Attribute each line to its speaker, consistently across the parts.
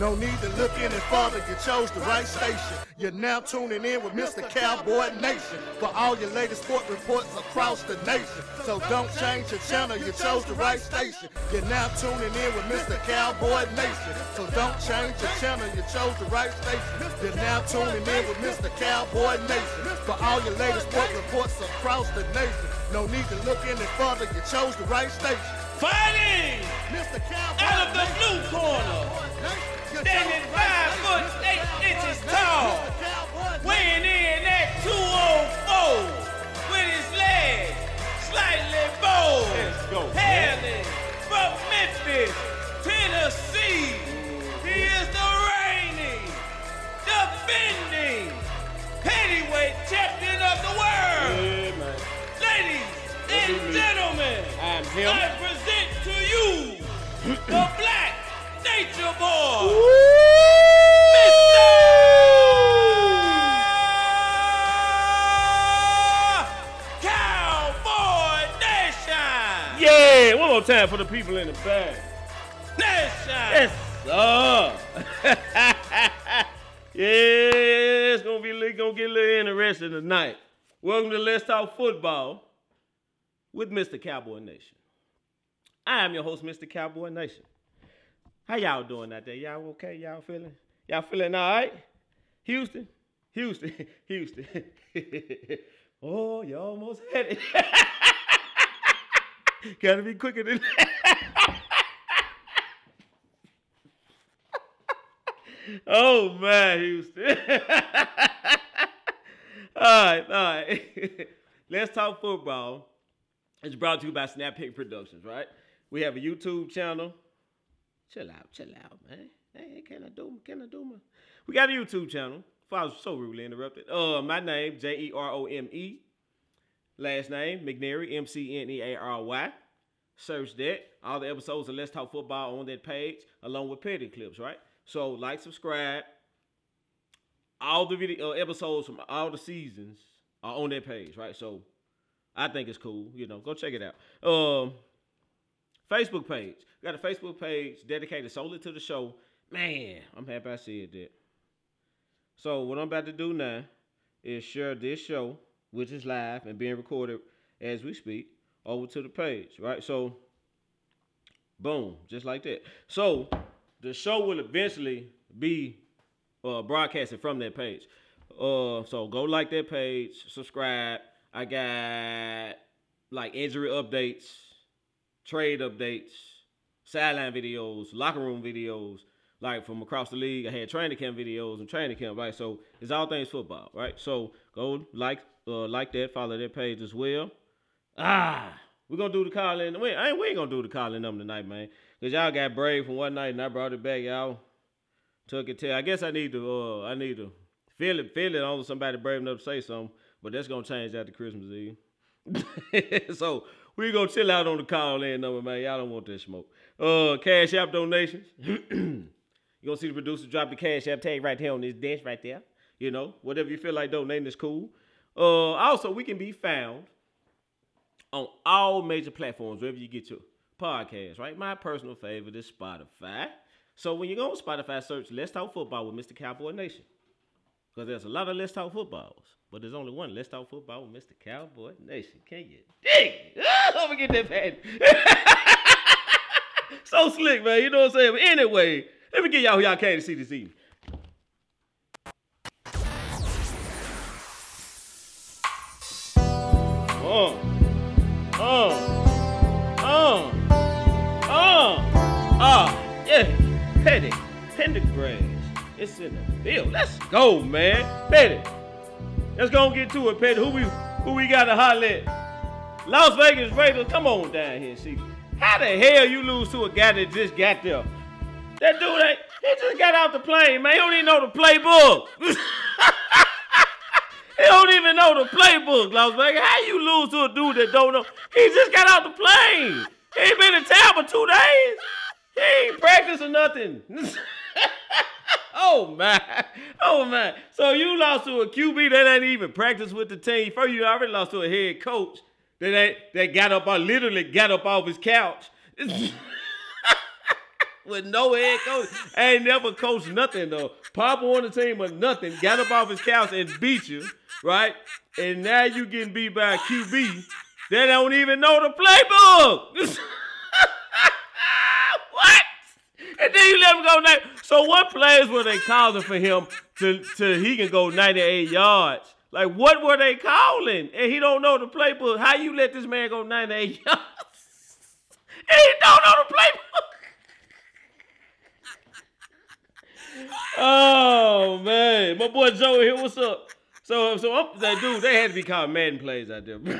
Speaker 1: No need to look any further, you chose the right station. You're now tuning in with Mr. Cowboy Nation for all your latest sport reports across the nation. So don't change your channel, you chose the right station. You're now tuning in with Mr. Cowboy Nation. So don't change your channel, you chose the right station. You're now tuning in with Mr. Cowboy Nation for all your latest sport reports across the nation. No need to look any further, you chose the right station.
Speaker 2: Fighting
Speaker 1: Mr. Cowboy
Speaker 2: out of the blue corner, standing five foot eight inches tall, weighing in at 204 with his legs slightly bowed,
Speaker 3: Let's go, man.
Speaker 2: hailing from Memphis, Tennessee. He is the reigning, defending heavyweight champion of the world.
Speaker 3: Yeah.
Speaker 2: Ladies
Speaker 3: What do you
Speaker 2: and gentlemen, I present to you the Black Nature Boy, Mr. Cowboy Nation.
Speaker 3: Yeah, one more time for the people in the back.
Speaker 2: Nation.
Speaker 3: Yes, sir. yeah, it's gonna be it's gonna get a little interesting tonight. Welcome to Let's Talk Football with Mr. Cowboy Nation. I am your host, Mr. Cowboy Nation. How y'all doing out there? Y'all okay? Y'all feeling? Y'all feeling all right? Houston, Houston, Houston. oh, you almost had it. Gotta be quicker than that. Oh man, Houston. all right, all right. Let's talk football. It's brought to you by Snap Pick Productions, right? We have a YouTube channel. Chill out, chill out, man. Hey, can I do can I do my We got a YouTube channel. If I was so rudely interrupted. Uh my name, J E R O M E. Last name, McNary, M C N E A R Y. Search that. All the episodes of Let's Talk Football on that page, along with petty clips, right? So like, subscribe. All the video uh, episodes from all the seasons are on that page, right? So I think it's cool. You know, go check it out. Um, Facebook page. Got a Facebook page dedicated solely to the show. Man, I'm happy I said that. So what I'm about to do now is share this show, which is live and being recorded as we speak, over to the page, right? So, boom, just like that. So the show will eventually be uh, broadcasted from that page. Uh, so go like that page, subscribe. I got like injury updates, trade updates, sideline videos, locker room videos, like from across the league. I had training camp videos and training camp, right? So it's all things football, right? So go like uh, like that, follow that page as well. Ah, we're gonna do the call in. We, ain't, we ain't gonna do the call in number tonight, man. Cause y'all got brave from one night and I brought it back. Y'all took it to. I guess I need to. Uh, I need to feel it. Feel it on somebody brave enough to say something. But that's gonna change after Christmas Eve. so we gonna chill out on the call in number, man. Y'all don't want that smoke. Uh, cash app donations. you gonna see the producer drop the cash app tag right here on this desk right there. You know, whatever you feel like donating is cool. Uh, also we can be found on all major platforms wherever you get your podcast, right? My personal favorite is Spotify. So when you go on Spotify, search Let's Talk Football with Mr. Cowboy Nation. Because there's a lot of Let's Talk Footballs, but there's only one Let's Talk Football with Mr. Cowboy Nation. Can you dig? Ah, I'm gonna get that bad. so slick, man. You know what I'm saying? But anyway, let me get y'all who y'all came to see this evening. Uh, uh, uh, uh, ah, yeah, Petty, Pendergrass, it's in the field. Let's go, man, Petty. Let's go and get to it, Petty. Who we, who we got to holler at? Las Vegas Raiders, come on down here see. How the hell you lose to a guy that just got there? That dude, ain't- he just got out the plane, man. He don't even know the playbook. He don't even know the playbook, Las Vegas. How you lose to a dude that don't know? He just got out the plane. He ain't been in town for two days. He ain't practicing nothing. oh man, oh man. So you lost to a QB that ain't even practiced with the team. First, you already lost to a head coach that ain't, that got up, I literally got up off his couch. with no head coach. Ain't never coached nothing though. Papa on the team or nothing. Got up off his couch and beat you, right? And now you getting beat by a QB. that don't even know the playbook. what? And then you let him go. Night. So what plays were they calling for him to, to he can go 98 yards? Like what were they calling? And he don't know the playbook. How you let this man go 98 yards? and he don't know the playbook. Oh man, my boy Joe here. What's up? So, so I'm that dude. They had to be called Madden plays out there. bro.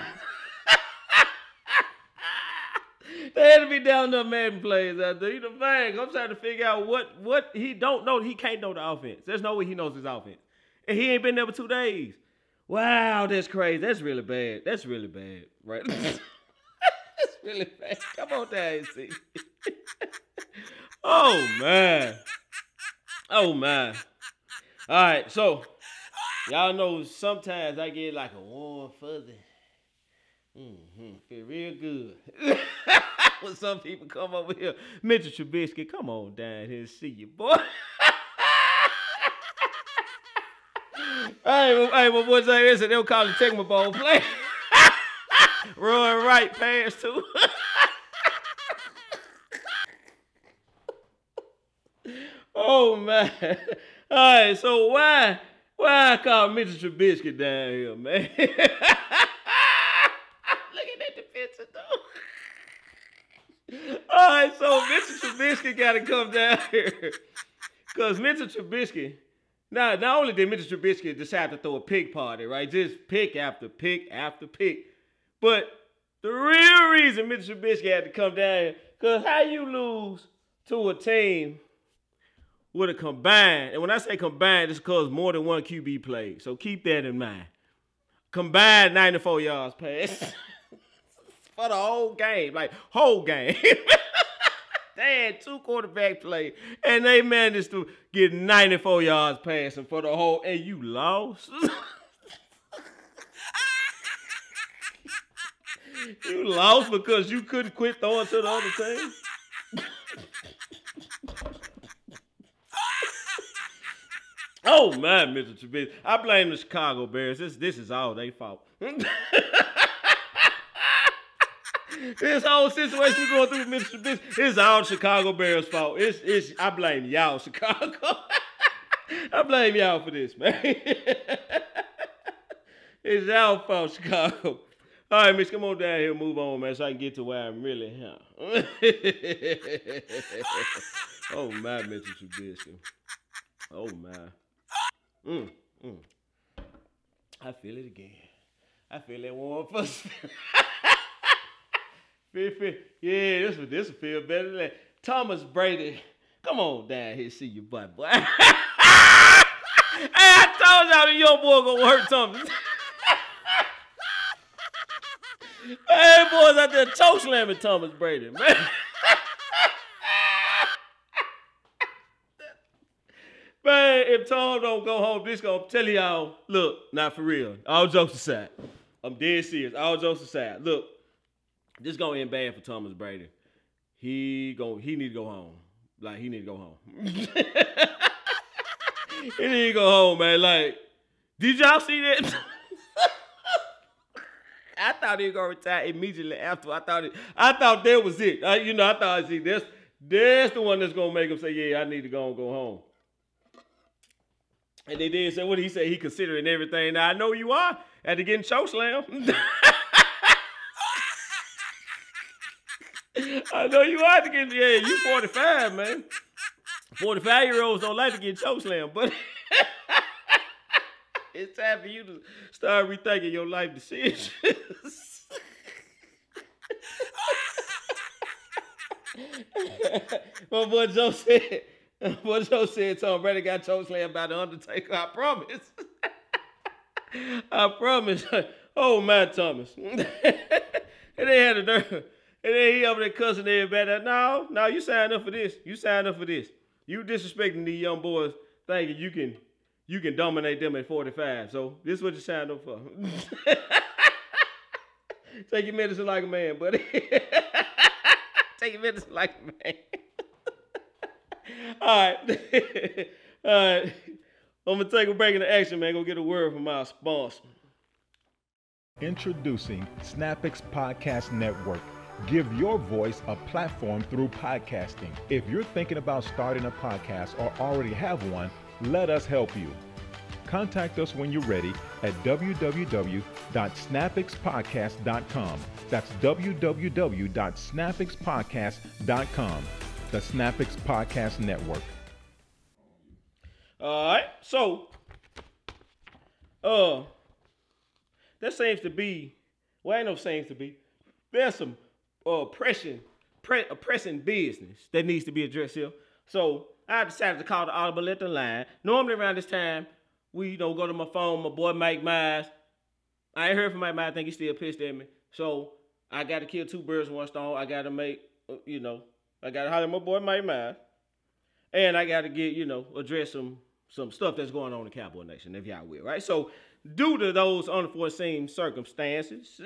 Speaker 3: They had to be down there Madden plays out there. You the thing. I'm trying to figure out what what he don't know. He can't know the offense. There's no way he knows his offense, and he ain't been there for two days. Wow, that's crazy. That's really bad. That's really bad, right? that's really bad. Come on down see. oh man. Oh man. All right, so y'all know sometimes I get like a warm fuzzy. Mm-hmm. Feel real good. when some people come over here, Mitchell Trubisky, come on down here and see you, boy. hey, my- hey, my boy Jay Wilson, they'll call it Tecmo Bowl play. Run right pass too. Oh man. All right, so why why I call Mitchell Trubisky down here, man? Looking at the picture though. All right, so Mitchell Trubisky got to come down here because Mitchell Trubisky. Now, not only did Mitchell Trubisky decide to throw a pig party, right? Just pick after pick after pick, but the real reason Mitchell Trubisky had to come down here, because how you lose to a team with a combined, and when I say combined, it's because more than one QB played. So keep that in mind. Combined 94 yards pass for the whole game, like whole game. they had two quarterback play, and they managed to get 94 yards passing for the whole, and you lost. you lost because you couldn't quit throwing to the other team. Oh man, Mr. Trubisky. I blame the Chicago Bears. This this is all they fault. This whole situation we're going through Mr. Trubisky is all Chicago Bears' fault. It's it's I blame y'all, Chicago. I blame y'all for this, man. it's y'all fault, Chicago. All right, Mitch, come on down here, move on, man, so I can get to where I'm really here. oh my, Mr. Trubisky. Oh my. Mm, mm. I feel it again. I feel that warm fuzz. Yeah, this one, this will feel better than that. Thomas Brady, come on down here, see your butt, boy. hey, I told y'all young boy gonna hurt Thomas. hey, boys out there choke slamming Thomas Brady, man. Man, if Tom don't go home, this gonna tell y'all, look, not for real. All jokes aside. I'm dead serious. All jokes aside. Look, this gonna end bad for Thomas Brady. He gon' he need to go home. Like he need to go home. he need to go home, man. Like, did y'all see that? I thought he was gonna retire immediately after. I thought it, I thought that was it. I, you know, I thought I see this that's the one that's gonna make him say, Yeah, I need to go and go home. And they did say, what did he say? He considering everything. Now I know you are after getting choke slam. I know you are to get yeah, you 45, man. 45 year olds don't like to get choke slam, but it's time for you to start rethinking your life decisions. My boy Joe said, boy Joe said Tom Brady got choke slammed by the Undertaker. I promise. I promise. Oh my Thomas. and they had a nerve. And then he over there cussing everybody. No, no, you signed up for this. You signed up for this. You disrespecting these young boys, thinking you can you can dominate them at 45. So this is what you signed up for. Take your medicine like a man, buddy. Take your medicine like a man. All right. All right. I'm gonna take a break into action, man. Go get a word from our sponsor.
Speaker 4: Introducing SnapX Podcast Network. Give your voice a platform through podcasting. If you're thinking about starting a podcast or already have one, let us help you. Contact us when you're ready at www.snapxpodcast.com. That's www.snapxpodcast.com. The SnapX Podcast Network.
Speaker 3: All right. So, uh, there seems to be, well, ain't no seems to be, there's some uh pressing, pre- a pressing business that needs to be addressed here. So I decided to call the audible at the line. Normally around this time, we you know go to my phone. My boy Mike Myers. I ain't heard from Mike Myers. I think he's still pissed at me. So I got to kill two birds with one stone. I got to make, uh, you know, I got to holler at my boy Mike Myers. And I got to get, you know, address some some stuff that's going on in Cowboy Nation, if y'all will, right? So, due to those unforeseen circumstances,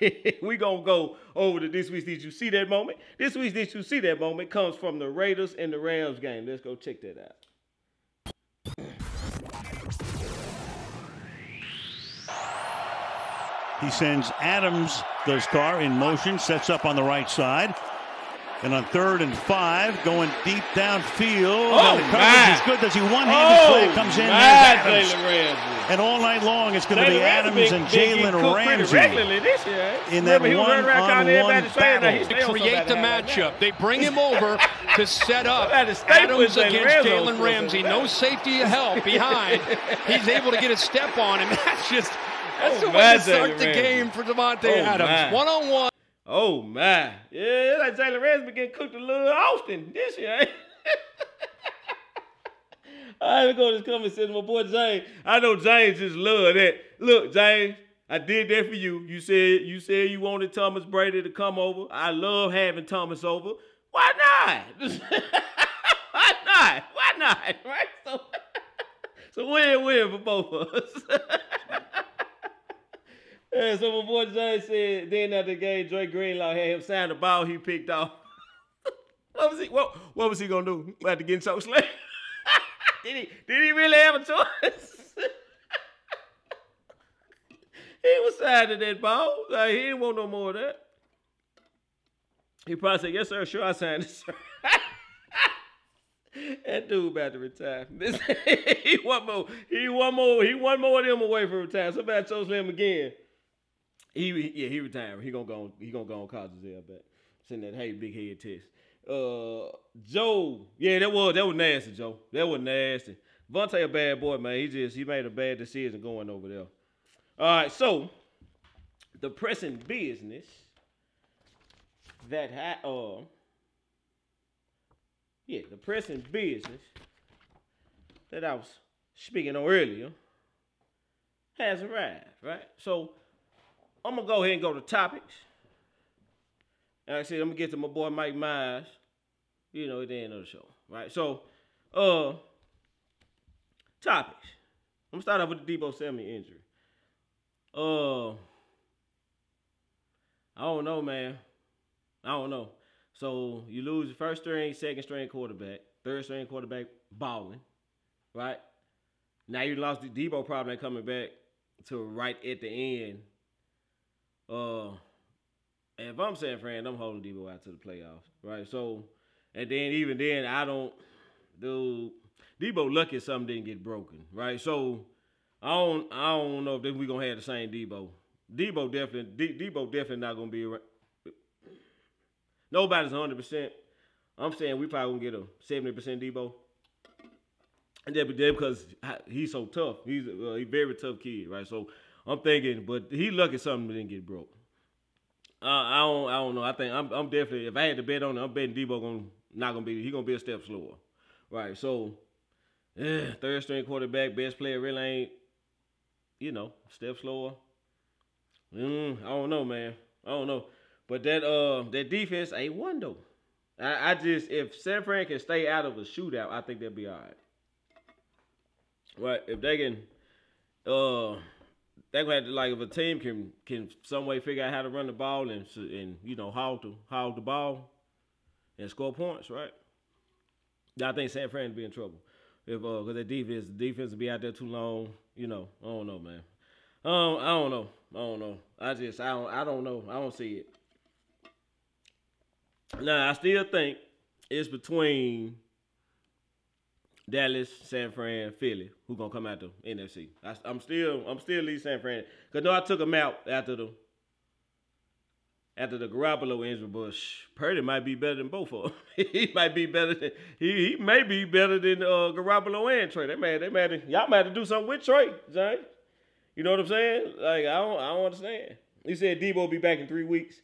Speaker 3: we gonna go over to this week's Did You See That Moment? This week's Did You See That Moment comes from the Raiders and the Rams game. Let's go check that out.
Speaker 5: He sends Adams, the star, in motion, sets up on the right side. And on third and five, going deep downfield.
Speaker 3: Oh,
Speaker 5: and the
Speaker 3: my.
Speaker 5: coverage is good. Does he one-handed
Speaker 3: Oh,
Speaker 5: play? Comes in.
Speaker 3: my
Speaker 5: There's Adams.
Speaker 3: Jalen Ramsey.
Speaker 5: And all night long, it's going to be
Speaker 3: Ramsey
Speaker 5: Adams
Speaker 3: been-
Speaker 5: and
Speaker 3: been
Speaker 5: Jalen Ramsey.
Speaker 3: regularly this year. eh?
Speaker 5: in that
Speaker 3: Remember, he was running around calling
Speaker 5: one-on-one
Speaker 3: everybody straight.
Speaker 5: Battle.
Speaker 3: stay
Speaker 6: to create the
Speaker 3: somebody like that.
Speaker 6: matchup. They bring him over to set up
Speaker 3: Had to stay with
Speaker 6: Adams against
Speaker 3: Ramsey
Speaker 6: Jalen Ramsey. No safety help behind. He's able to get a step on him. That's just that's
Speaker 3: Oh,
Speaker 6: the way
Speaker 3: my
Speaker 6: to start the game for Devontae
Speaker 3: Oh,
Speaker 6: Adams.
Speaker 3: my. Oh my. Yeah, like Jalen Ramsey been getting cooked a little often this year. I ain't gonna just come and to my boy James. I know James just love that. Look, James, I did that for you. You said you said you wanted Thomas Brady to come over. I love having Thomas over. Why not? Why not? Why not? Right? So, so win-win for both of us. Yeah, so my boy James said then after the game, Dre Greenlaw had him sign the ball he picked off. what was he what, what was he gonna do? After getting so slammed? did he did he really have a choice? he was signing that ball. Like, he didn't want no more of that. He probably said, Yes, sir, sure I signed it, sir. That dude about to retire. He want more. He want more. He want more of them away from retire. Somebody chose him again. He yeah, he retiring. He gonna go. He gonna go on college I bet. Send that hey big head test. Uh, Joe. Yeah, that was that was nasty, Joe. That was nasty. Vontae a bad boy, man. He just he made a bad decision going over there. All right, so the pressing business that ha- uh yeah, the pressing business that I was speaking on earlier has arrived, right? So I'm gonna go ahead and go to topics. And like I said, I'm gonna get to my boy Mike Myers, you know, at the end of the show, right? So, uh, topics. I'm gonna start off with the Deebo Samuel injury. Uh, I don't know, man. I don't know. So you lose your first string, second string quarterback, third string quarterback balling, right? Now you lost the Deebo ain't coming back to right at the end. Uh, if I'm San Fran, I'm holding Deebo out to the playoffs, right? So, and then even then, I don't, dude. Deebo lucky something didn't get broken, right? So, I don't, I don't know if we gonna have the same Deebo. Deebo definitely, D, Deebo definitely not gonna be around. Nobody's 100. percent I'm saying we probably gonna get a 70 percent Deebo. And that because he's so tough. He's a, he's a very tough kid, right? So I'm thinking, but he lucky something didn't get broke. Uh, I don't, I don't know. I think I'm, I'm definitely. If I had to bet on it, I'm betting Deebo gonna not gonna be. He gonna be a step slower, right? So, yeah, third string quarterback, best player really ain't, you know, step slower. Mm, I don't know, man. I don't know. But that uh that defense ain't one though. I, I just if San Fran can stay out of a shootout, I think they'll be all right. Right? If they can uh they're gonna have to like if a team can can some way figure out how to run the ball and and you know hog the hog the ball and score points, right? I think San Fran will be in trouble if uh, cause that defense, the defense will be out there too long. You know, I don't know, man. Um, I don't know. I don't know. I just, I don't, I don't know. I don't see it. Now, I still think it's between Dallas, San Fran, Philly, who gonna come out the NFC. I, am still, I'm still lead San Fran. Cause no, I took them out after the after the Garoppolo injury, but Purdy might be better than both of them. he might be better than he, he may be better than uh, Garoppolo and Trey. They might, they might, y'all might have to do something with Trey, James. You know what I'm saying? Like I don't, I don't understand. He said Deebo will be back in three weeks.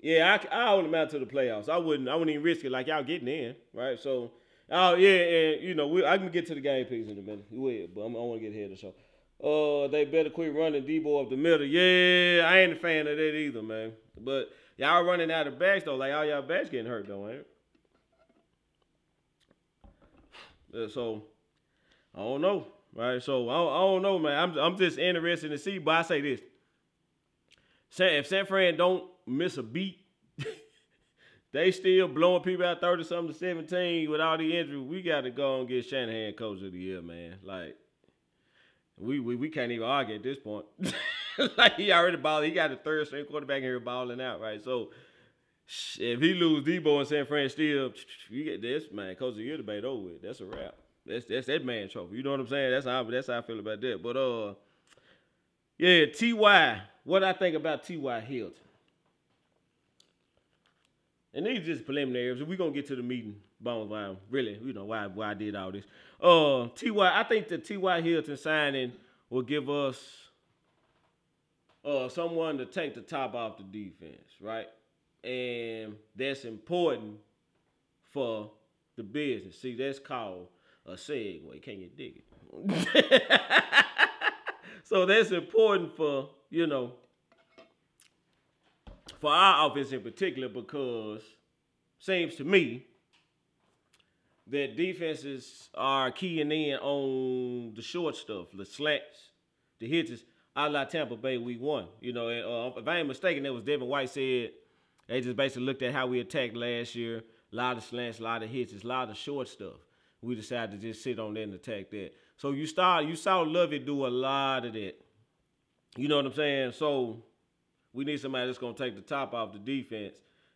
Speaker 3: Yeah, I, I hold him out to the playoffs. I wouldn't, I wouldn't even risk it. Like y'all getting in, right? So, oh yeah, and you know, we, I can get to the game picks in a minute. Will, but I'm, I want to get ahead of the show. Uh, they better quit running Deebo up the middle. Yeah, I ain't a fan of that either, man. But y'all running out of backs though, like all y'all backs getting hurt though, ain't it? Uh, so I don't know, right? So I don't, I don't know, man. I'm I'm just interested to see. But I say this: if San Fran don't miss a beat, they still blowing people out thirty something to seventeen with all the injuries. We got to go and get Shanahan coach of the year, man. Like we we, we can't even argue at this point. like he already balled. He got the third string quarterback here balling out, right? So if he lose Deebo and San Fran still, you get this man. Coach of the year debate over with. That's a wrap. That's that's that man trophy. You know what I'm saying? That's how that's how I feel about that. But uh, yeah, Ty. What I think about Ty Hilton. And these just preliminaries. We're gonna get to the meeting bones why really, you know, why why I did all this. Uh T.Y. I think the T.Y. Hilton signing will give us uh someone to take the top off the defense, right? And that's important for the business. See, that's called a segue. Can you dig it? so that's important for, you know, for our offense in particular because seems to me that defenses are keying in on the short stuff, the slants, the hits, a la Tampa Bay week one. You know, uh, if I ain't mistaken, that was Devin White said they just basically looked at how we attacked last year. A lot of slants, a lot of hits, a lot of short stuff. We decided to just sit on that and attack that. So you start, you saw Lovey do a lot of that. You know what I'm saying? So we need somebody that's gonna take the top off the defense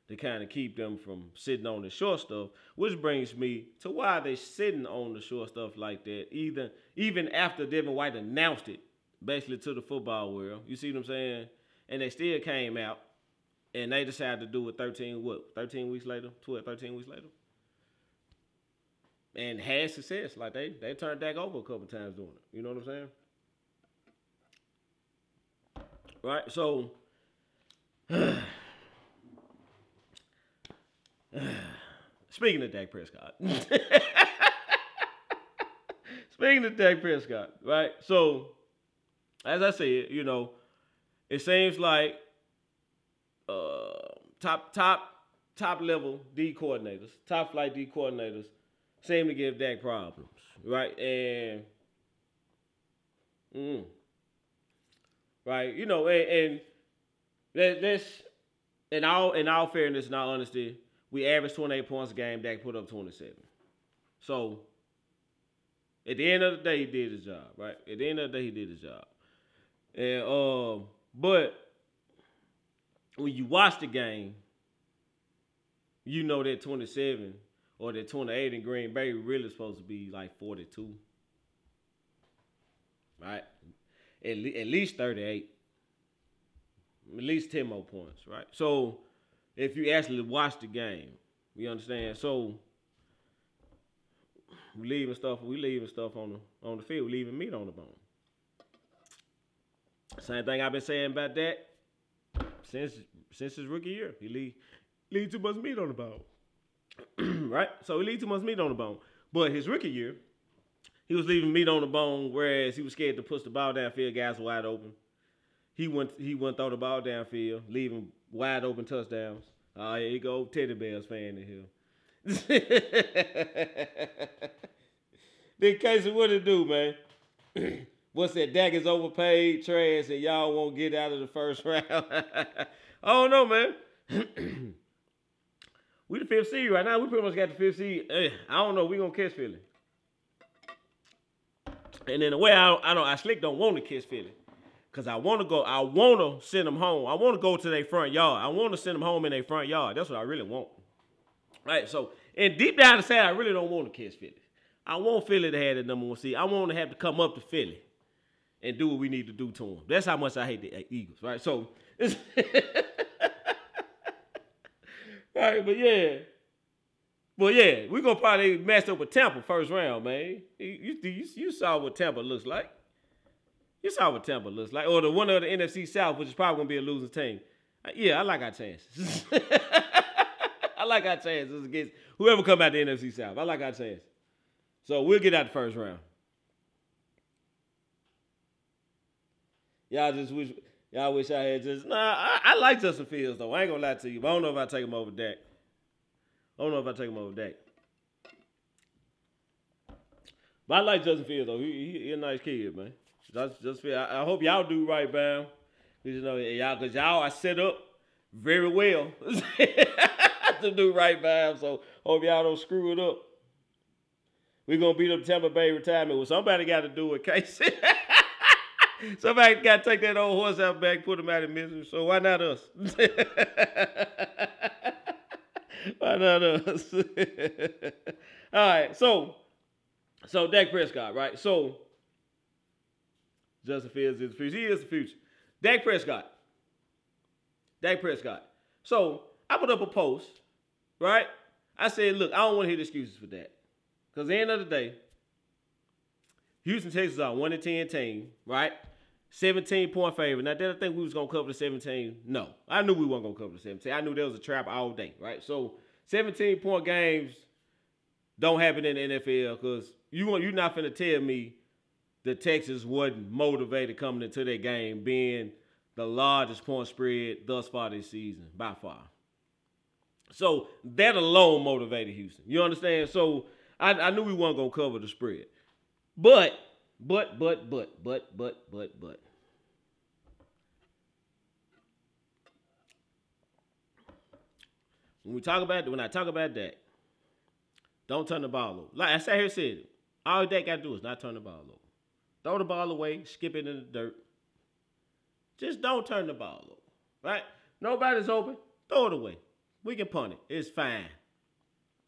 Speaker 3: to kind of keep them from sitting on the short stuff, which brings me to why they sitting on the short stuff like that, either even after Devin White announced it, basically to the football world. You see what I'm saying? And they still came out and they decided to do it 13 what 13 weeks later? 12 13 weeks later? And had success. Like they they turned back over a couple times doing it. You know what i'm saying? Right? So Speaking of Dak Prescott. Speaking of Dak Prescott, right? So, as I said, you know, it seems like uh, top top top level D coordinators, top flight D coordinators seem to give Dak problems, right? And mm, right, you know, and, and let's in all in all fairness and all honesty, we averaged 28 points a game. Dak put up 27. So at the end of the day, he did his job, right? At the end of the day, he did his job. And um, but when you watch the game, you know that 27 or that 28 in Green Bay really supposed to be like 42. Right? At, le- at least 38. At least 10 more points, right? So if you actually watch the game. You understand? So we leaving stuff, we leaving stuff on the on the field, we leaving meat on the bone. Same thing I've been saying about that since since his rookie year. He leave leave too much meat on the bone. right? So he leave too much meat on the bone. But his rookie year, he was leaving meat on the bone, whereas he was scared to push the ball downfield, guys wide open. He went he went throw the ball downfield, leaving wide open touchdowns. Oh, here you go, Teddy Bears fan in here. then Casey, what it do, man? What's that? Dak is overpaid, trash, and y'all won't get out of the first round. I don't know, man. We the fifth seed right now. We pretty much got the fifth seed. Eh, I don't know. We gonna catch Philly. And in a way, I don't, I don't, I slick don't want to kiss Philly. Cause I want to go, I want to send them home. I want to go to their front yard. I want to send them home in their front yard. That's what I really want. Right. So, and deep down inside, I really don't want to kiss Philly. I want Philly to have the number one seed. I want to have to come up to Philly and do what we need to do to them. That's how much I hate the uh, Eagles. Right. So, right. But yeah. But yeah, we're gonna probably mess up with Tampa first round, man. You, you, you saw what Tampa looks like. You saw what Tampa looks like, or the one of the NFC South, which is probably gonna be a losing team. Uh, yeah, I like our chances. I like our chances against whoever come out the NFC South. I like our chances. So we'll get out the first round. Y'all just wish y'all wish I had just nah. I, I like Justin Fields though. I ain't gonna lie to you, but I don't know if I take him over Dak. I don't know if I take him over Dak. But I like Justin Fields though. He, he, he a nice kid, man. Just, just I, I hope y'all do right, Bam. Cause you know y'all, cause y'all are set up very well to do right, Bam. So hope y'all don't screw it up. We're gonna beat up Tampa Bay retirement. Well, somebody got to do it, Casey. somebody got to take that old horse out back, put him out of misery. So why not us? why not us? All right, so so Dak Prescott, right? So Justin Fields is the future. He is the future. Dak Prescott. Dak Prescott. So I put up a post, right? I said, look, I don't want to hear excuses for that. Because the end of the day, Houston, Texans are 1 10 team, right? 17 point favorite. Now, did I think we was gonna cover the 17? No. I knew we weren't gonna cover the 17. I knew there was a trap all day, right? So 17 point games don't happen in the NFL because you you're not gonna tell me the Texans wasn't motivated coming into that game, being the largest point spread thus far this season, by far. So that alone motivated Houston. You understand? So I, I knew we weren't gonna cover the spread. But, but, but, but, but, but, but, but. When we talk about when I talk about that, don't turn the ball over. Like I sat here said. All that got to do is not turn the ball over. Throw the ball away, skip it in the dirt. Just don't turn the ball over. Right? Nobody's open. Throw it away. We can punt it. It's fine.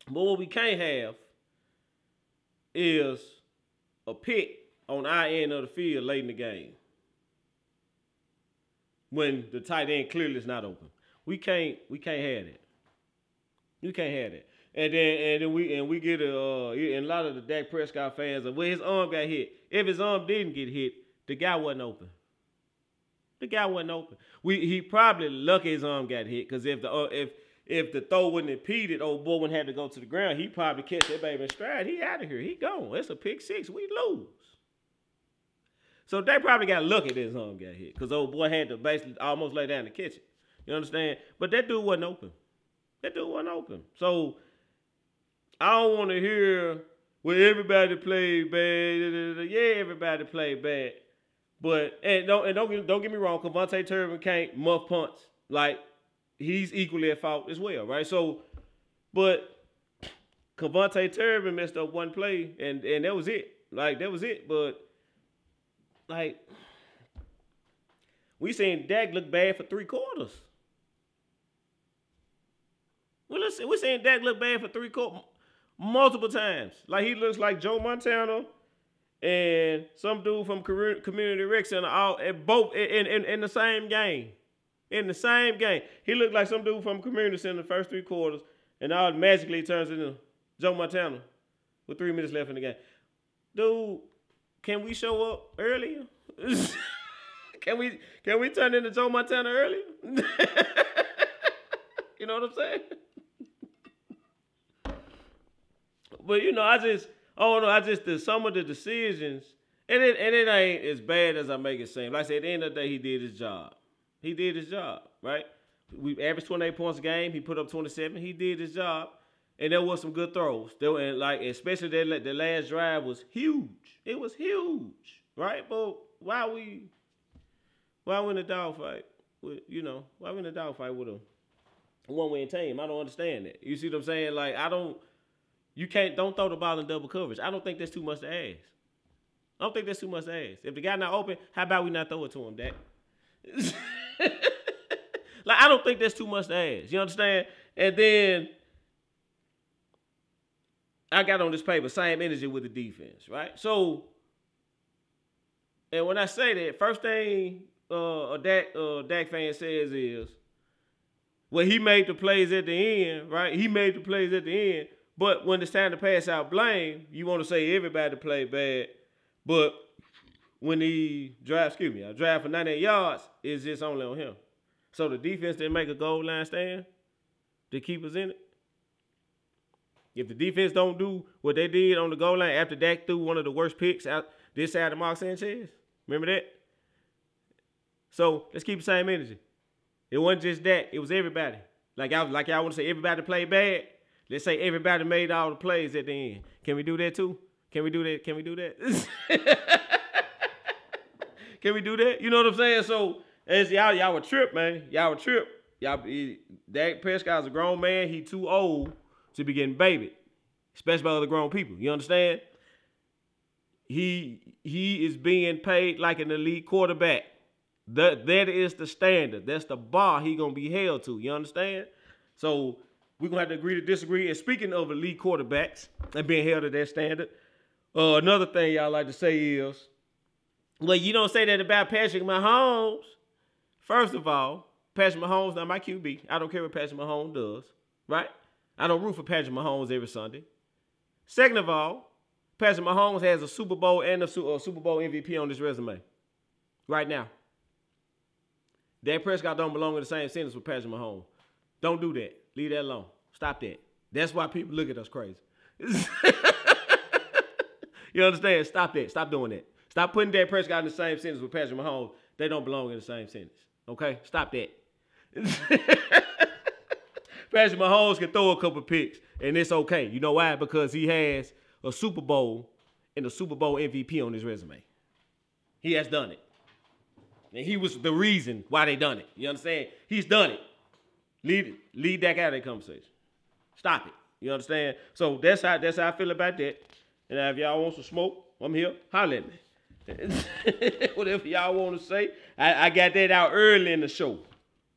Speaker 3: But what we can't have is a pick on our end of the field late in the game. When the tight end clearly is not open. We can't we can't have that. We can't have that. And then and then we and we get a uh, and a lot of the Dak Prescott fans of where his arm got hit. If his arm didn't get hit, the guy wasn't open. The guy wasn't open. We he probably lucky his arm got hit because if the uh, if if the throw wouldn't impeded, old boy wouldn't have to go to the ground. He probably catch that baby in stride. He out of here. He gone. It's a pick six. We lose. So they probably got lucky that his arm got hit because old boy had to basically almost lay down to catch it. You understand? But that dude wasn't open. That dude wasn't open. So I don't want to hear well everybody played bad. Yeah, everybody played bad. But and don't and don't get, don't get me wrong, KaVontae Turpin can't muff punts. Like he's equally at fault as well, right? So, but KaVontae Turpin messed up one play and and that was it. Like that was it. But like we seen Dak look bad for three quarters. Well, let's see. We're seeing Dak look bad for three quarters multiple times. Like he looks like Joe Montana and some dude from Community Rec Center all at both in, in, in the same game. In the same game. He looked like some dude from Community Center the first three quarters, and all magically turns into Joe Montana with three minutes left in the game. Dude, can we show up earlier? can we can we turn into Joe Montana earlier? you know what I'm saying? But you know, I just I don't know. I just the some of the decisions, and it and it ain't as bad as I make it seem. Like I said, at the end of the day, he did his job. He did his job, right? We averaged 28 points a game. He put up 27. He did his job, and there was some good throws. There were, like especially that the last drive was huge. It was huge, right? But why we why we in a dogfight? You know, why we in a dogfight with a one win team. I don't understand that. You see what I'm saying? Like I don't. You can't don't throw the ball in double coverage. I don't think that's too much to ask. I don't think that's too much to ask. If the guy not open, how about we not throw it to him, Dak? like I don't think that's too much to ask. You understand? And then I got on this paper, same energy with the defense, right? So, and when I say that, first thing uh, a Dak uh, Dak fan says is, well, he made the plays at the end, right? He made the plays at the end, but when it's time to pass out blame, you want to say everybody played bad, but when he drive, excuse me, I drive for 98 yards, it's just only on him. So the defense didn't make a goal line stand to keep us in it. If the defense don't do what they did on the goal line after Dak threw one of the worst picks out this side of Mark Sanchez, remember that? So let's keep the same energy. It wasn't just that; it was everybody. Like I like y'all want to say everybody played bad. Let's say everybody made all the plays at the end. Can we do that too? Can we do that? Can we do that? Can we do that? You know what I'm saying? So as y'all y'all were trip, man. Y'all were trip. Y'all he, Dak Prescott's a grown man. He too old to be getting babied, especially by other grown people. You understand? He he is being paid like an elite quarterback. That that is the standard. That's the bar he gonna be held to. You understand? So we're gonna have to agree to disagree. And speaking of elite quarterbacks and being held to that standard, uh, another thing y'all like to say is, well, you don't say that about Patrick Mahomes. First of all, Patrick Mahomes not my QB. I don't care what Patrick Mahomes does, right? I don't root for Patrick Mahomes every Sunday. Second of all, Patrick Mahomes has a Super Bowl and a Super Bowl MVP on his resume right now. Dak Prescott don't belong in the same sentence with Patrick Mahomes. Don't do that. Leave that alone. Stop that. That's why people look at us crazy. you understand? Stop that. Stop doing that. Stop putting Dak Prescott in the same sentence with Patrick Mahomes. They don't belong in the same sentence. Okay? Stop that. Patrick Mahomes can throw a couple picks, and it's okay. You know why? Because he has a Super Bowl and a Super Bowl MVP on his resume. He has done it. And he was the reason why they done it. You understand? He's done it. Lead lead that out of that conversation. Stop it. You understand? So that's how that's how I feel about that. And if y'all want some smoke, I'm here. Holler at me. Whatever y'all want to say. I, I got that out early in the show.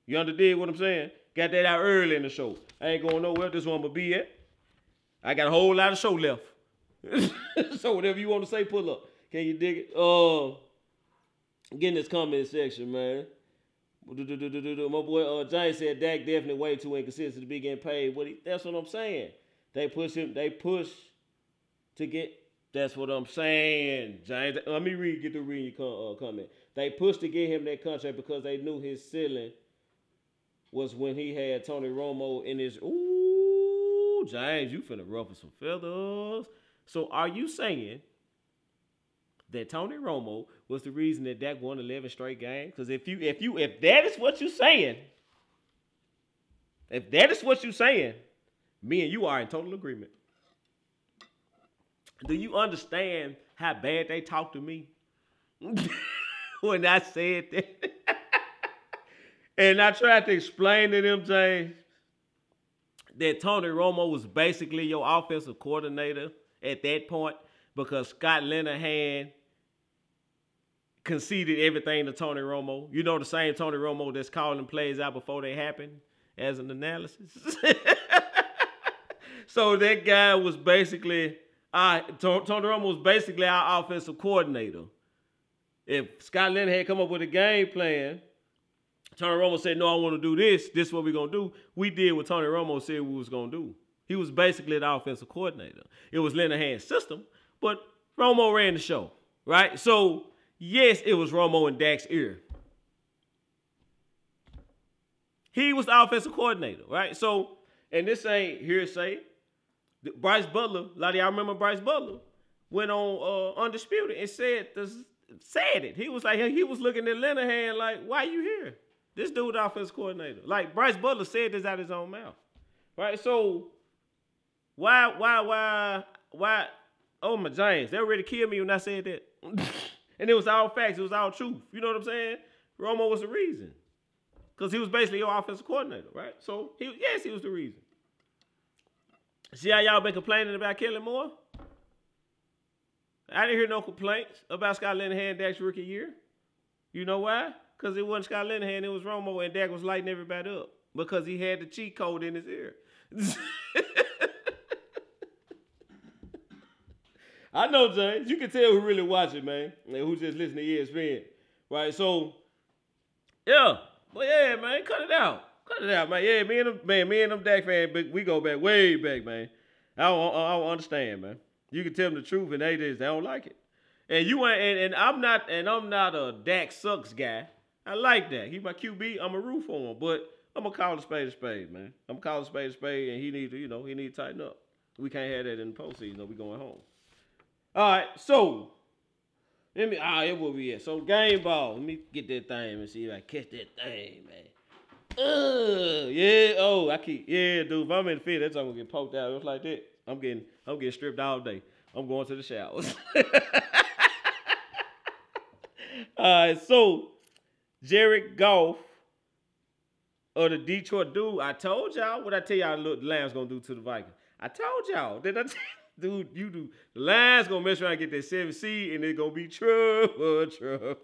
Speaker 3: You understand what I'm saying? Got that out early in the show. I ain't going nowhere. This one will be at. I got a whole lot of show left. so whatever you want to say, pull up. Can you dig it? Uh, get in this comment section, man. My boy uh, James said Dak definitely way too inconsistent to be getting paid. What he, that's what I'm saying. They push him. They push to get. That's what I'm saying, James. Let me read. Get the read uh, comment. They pushed to get him that contract because they knew his ceiling was when he had Tony Romo in his. Ooh, James, you finna ruffle some feathers. So are you saying that Tony Romo was the reason that Dak won 11 straight games? Because if you, if you, if that is what you're saying, if that is what you're saying, me and you are in total agreement. Do you understand how bad they talked to me when I said that? and I tried to explain to them, James, that Tony Romo was basically your offensive coordinator at that point because Scott Linehan conceded everything to Tony Romo. You know the same Tony Romo that's calling plays out before they happen as an analysis. so that guy was basically I Tony Romo was basically our offensive coordinator. If Scott Linehan had come up with a game plan, Tony Romo said, "No, I want to do this. This is what we're gonna do." We did what Tony Romo said we was gonna do. He was basically the offensive coordinator. It was Linehan's system, but Romo ran the show, right? So yes, it was Romo and Dak's ear. He was the offensive coordinator, right? So, and this ain't hearsay. Bryce Butler, a lot of y'all remember Bryce Butler, went on uh, Undisputed and said this, said it. He was like, he was looking at Linehan like, why you here? This dude offensive coordinator. Like Bryce Butler said this out his own mouth. Right? So why, why, why, why? Oh my James, they already killed me when I said that. and it was all facts, it was all truth. You know what I'm saying? Romo was the reason. Because he was basically your offensive coordinator, right? So he yes, he was the reason. See how y'all been complaining about Kellen Moore? I didn't hear no complaints about Scott Linehan Dak's rookie year. You know why? Because it wasn't Scott Linehan, it was Romo, and Dak was lighting everybody up because he had the cheat code in his ear. I know, James. You can tell who really watching, man, and who's just listening to ESPN, right? So, yeah, but yeah, man, cut it out, cut it out, man. Yeah, me and them, man, me and them Dak fans, but we go back way back, man. I don't, I don't understand, man. You can tell them the truth, and they just they don't like it. And you ain't, and, and I'm not, and I'm not a Dak sucks guy. I like that. He's my QB. I'm a root for him, but I'm gonna call a spade a spade, man. I'm calling a spade a spade, and he need to, you know, he need to tighten up. We can't have that in the postseason. No, we going home. All right, so let me. Ah, it will be it. So game ball. Let me get that thing and see if I catch that thing, man. Uh, yeah. Oh, I keep. Yeah, dude. If I'm in the field, that's I'm gonna get poked out just like that. I'm getting. I'm getting stripped all day. I'm going to the showers. all right, so Jared Goff of the Detroit dude. I told y'all what I tell y'all. Look, the Lions gonna do to the Vikings. I told y'all. Did I? Dude, you do. Lions gonna mess around and get that seven seed, and it's gonna be trouble, trouble.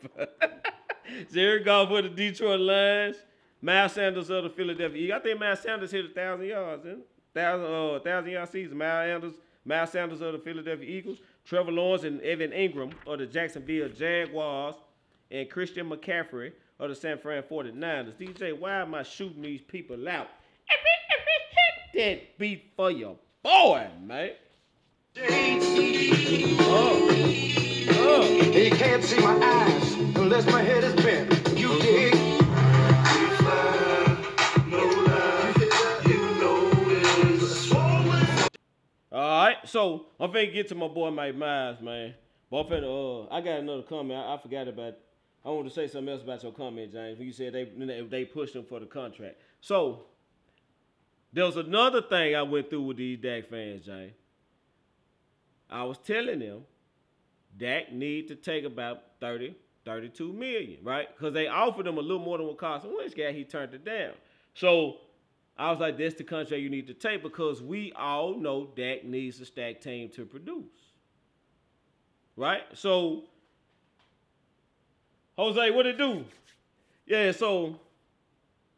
Speaker 3: Jared Goff for the Detroit Lions. Miles Sanders of the Philadelphia Eagles. I think Miles Sanders hit a thousand yards, didn't thousand uh thousand yard season. Miles Sanders, Miles Sanders of the Philadelphia Eagles. Trevor Lawrence and Evan Engram of the Jacksonville Jaguars, and Christian McCaffrey of the San Fran 49ers. DJ, why am I shooting these people out? Hit that beat for your boy, man. Oh. Oh.
Speaker 7: You can't see my eyes unless my head is bent. You dig?
Speaker 3: All right, so I'm finna get to my boy Mike Myers, man. But I'm finna, uh, I got another comment. I, I forgot about. I wanted to say something else about your comment, James. When you said they they, they pushed him for the contract. So there was another thing I went through with these Dak fans, James. I was telling them Dak need to take about 30, 32 million, right? Because they offered him a little more than what Carson Wentz got. He turned it down. So I was like, that's the contract you need to take because we all know Dak needs a stack team to produce. Right? So, Jose, what it do? Yeah, so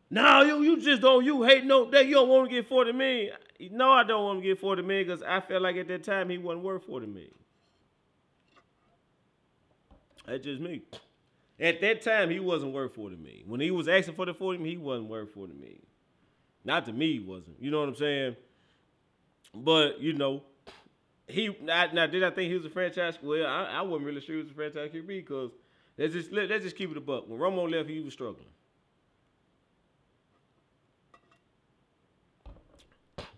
Speaker 3: now you you just don't you hate no that you don't want to get 40 million. No, I don't want to get 40 million because I felt like at that time he wasn't worth 40 million. That's just me. At that time, he wasn't worth 40 million. When he was asking for the 40 million, he wasn't worth 40 million. Not to me, he wasn't. You know what I'm saying? But, you know, he now, now did I think he was a franchise? Well, I, I wasn't really sure he was a franchise QB because let's just let, let's just keep it a buck. When Romo left, he was struggling.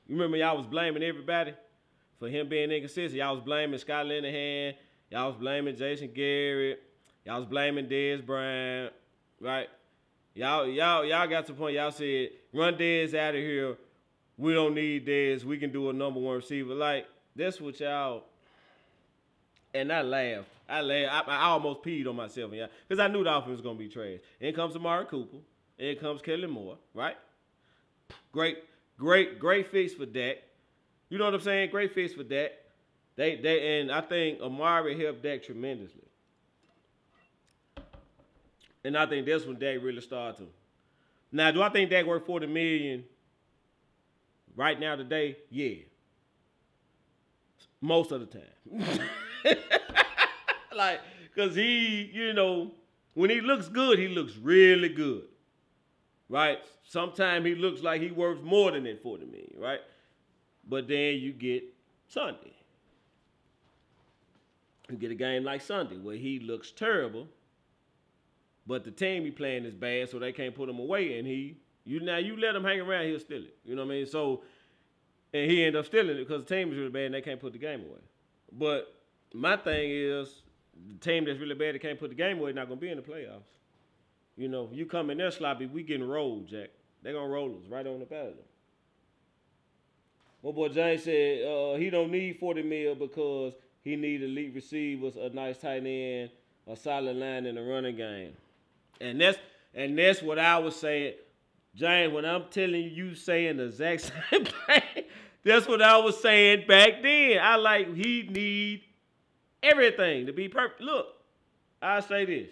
Speaker 3: You remember y'all was blaming everybody for him being inconsistent. Y'all was blaming Scott Linehan. Y'all was blaming Jason Garrett. Y'all was blaming Dez Bryant, right? Y'all, y'all, y'all got to the point. Y'all said, "Run Dez out of here. We don't need Dez. We can do a number one receiver." Like that's what y'all. And I laughed. I laughed. I, I almost peed on myself, yeah, because I knew the offense was gonna be trash. In comes Amari Cooper. In comes Kellen Moore, right? Great, great, great fix for Dak. You know what I'm saying? Great fix for Dak. They, they, and I think Amari helped Dak tremendously. And I think that's when Dak really started to. Now, do I think Dak worth 40 million right now today? Yeah. Most of the time. like, cause he, you know, when he looks good, he looks really good. Right? Sometimes he looks like he works more than that 40 million, right? But then you get Sunday. You get a game like Sunday where he looks terrible, but the team he playing is bad, so they can't put him away. And he, you now you let him hang around, he'll steal it. You know what I mean? So, and he end up stealing it because the team is really bad and they can't put the game away. But my thing is, the team that's really bad that can't put the game away is not gonna be in the playoffs. You know, you come in there sloppy, we getting rolled, Jack. They gonna roll us right on the pattern. My boy James said uh, he don't need 40 mil because he need elite receivers, a nice tight end, a solid line in the running game. And that's and that's what I was saying. James, when I'm telling you, you saying the exact same thing. That's what I was saying back then. I like he need everything to be perfect. Look, I say this.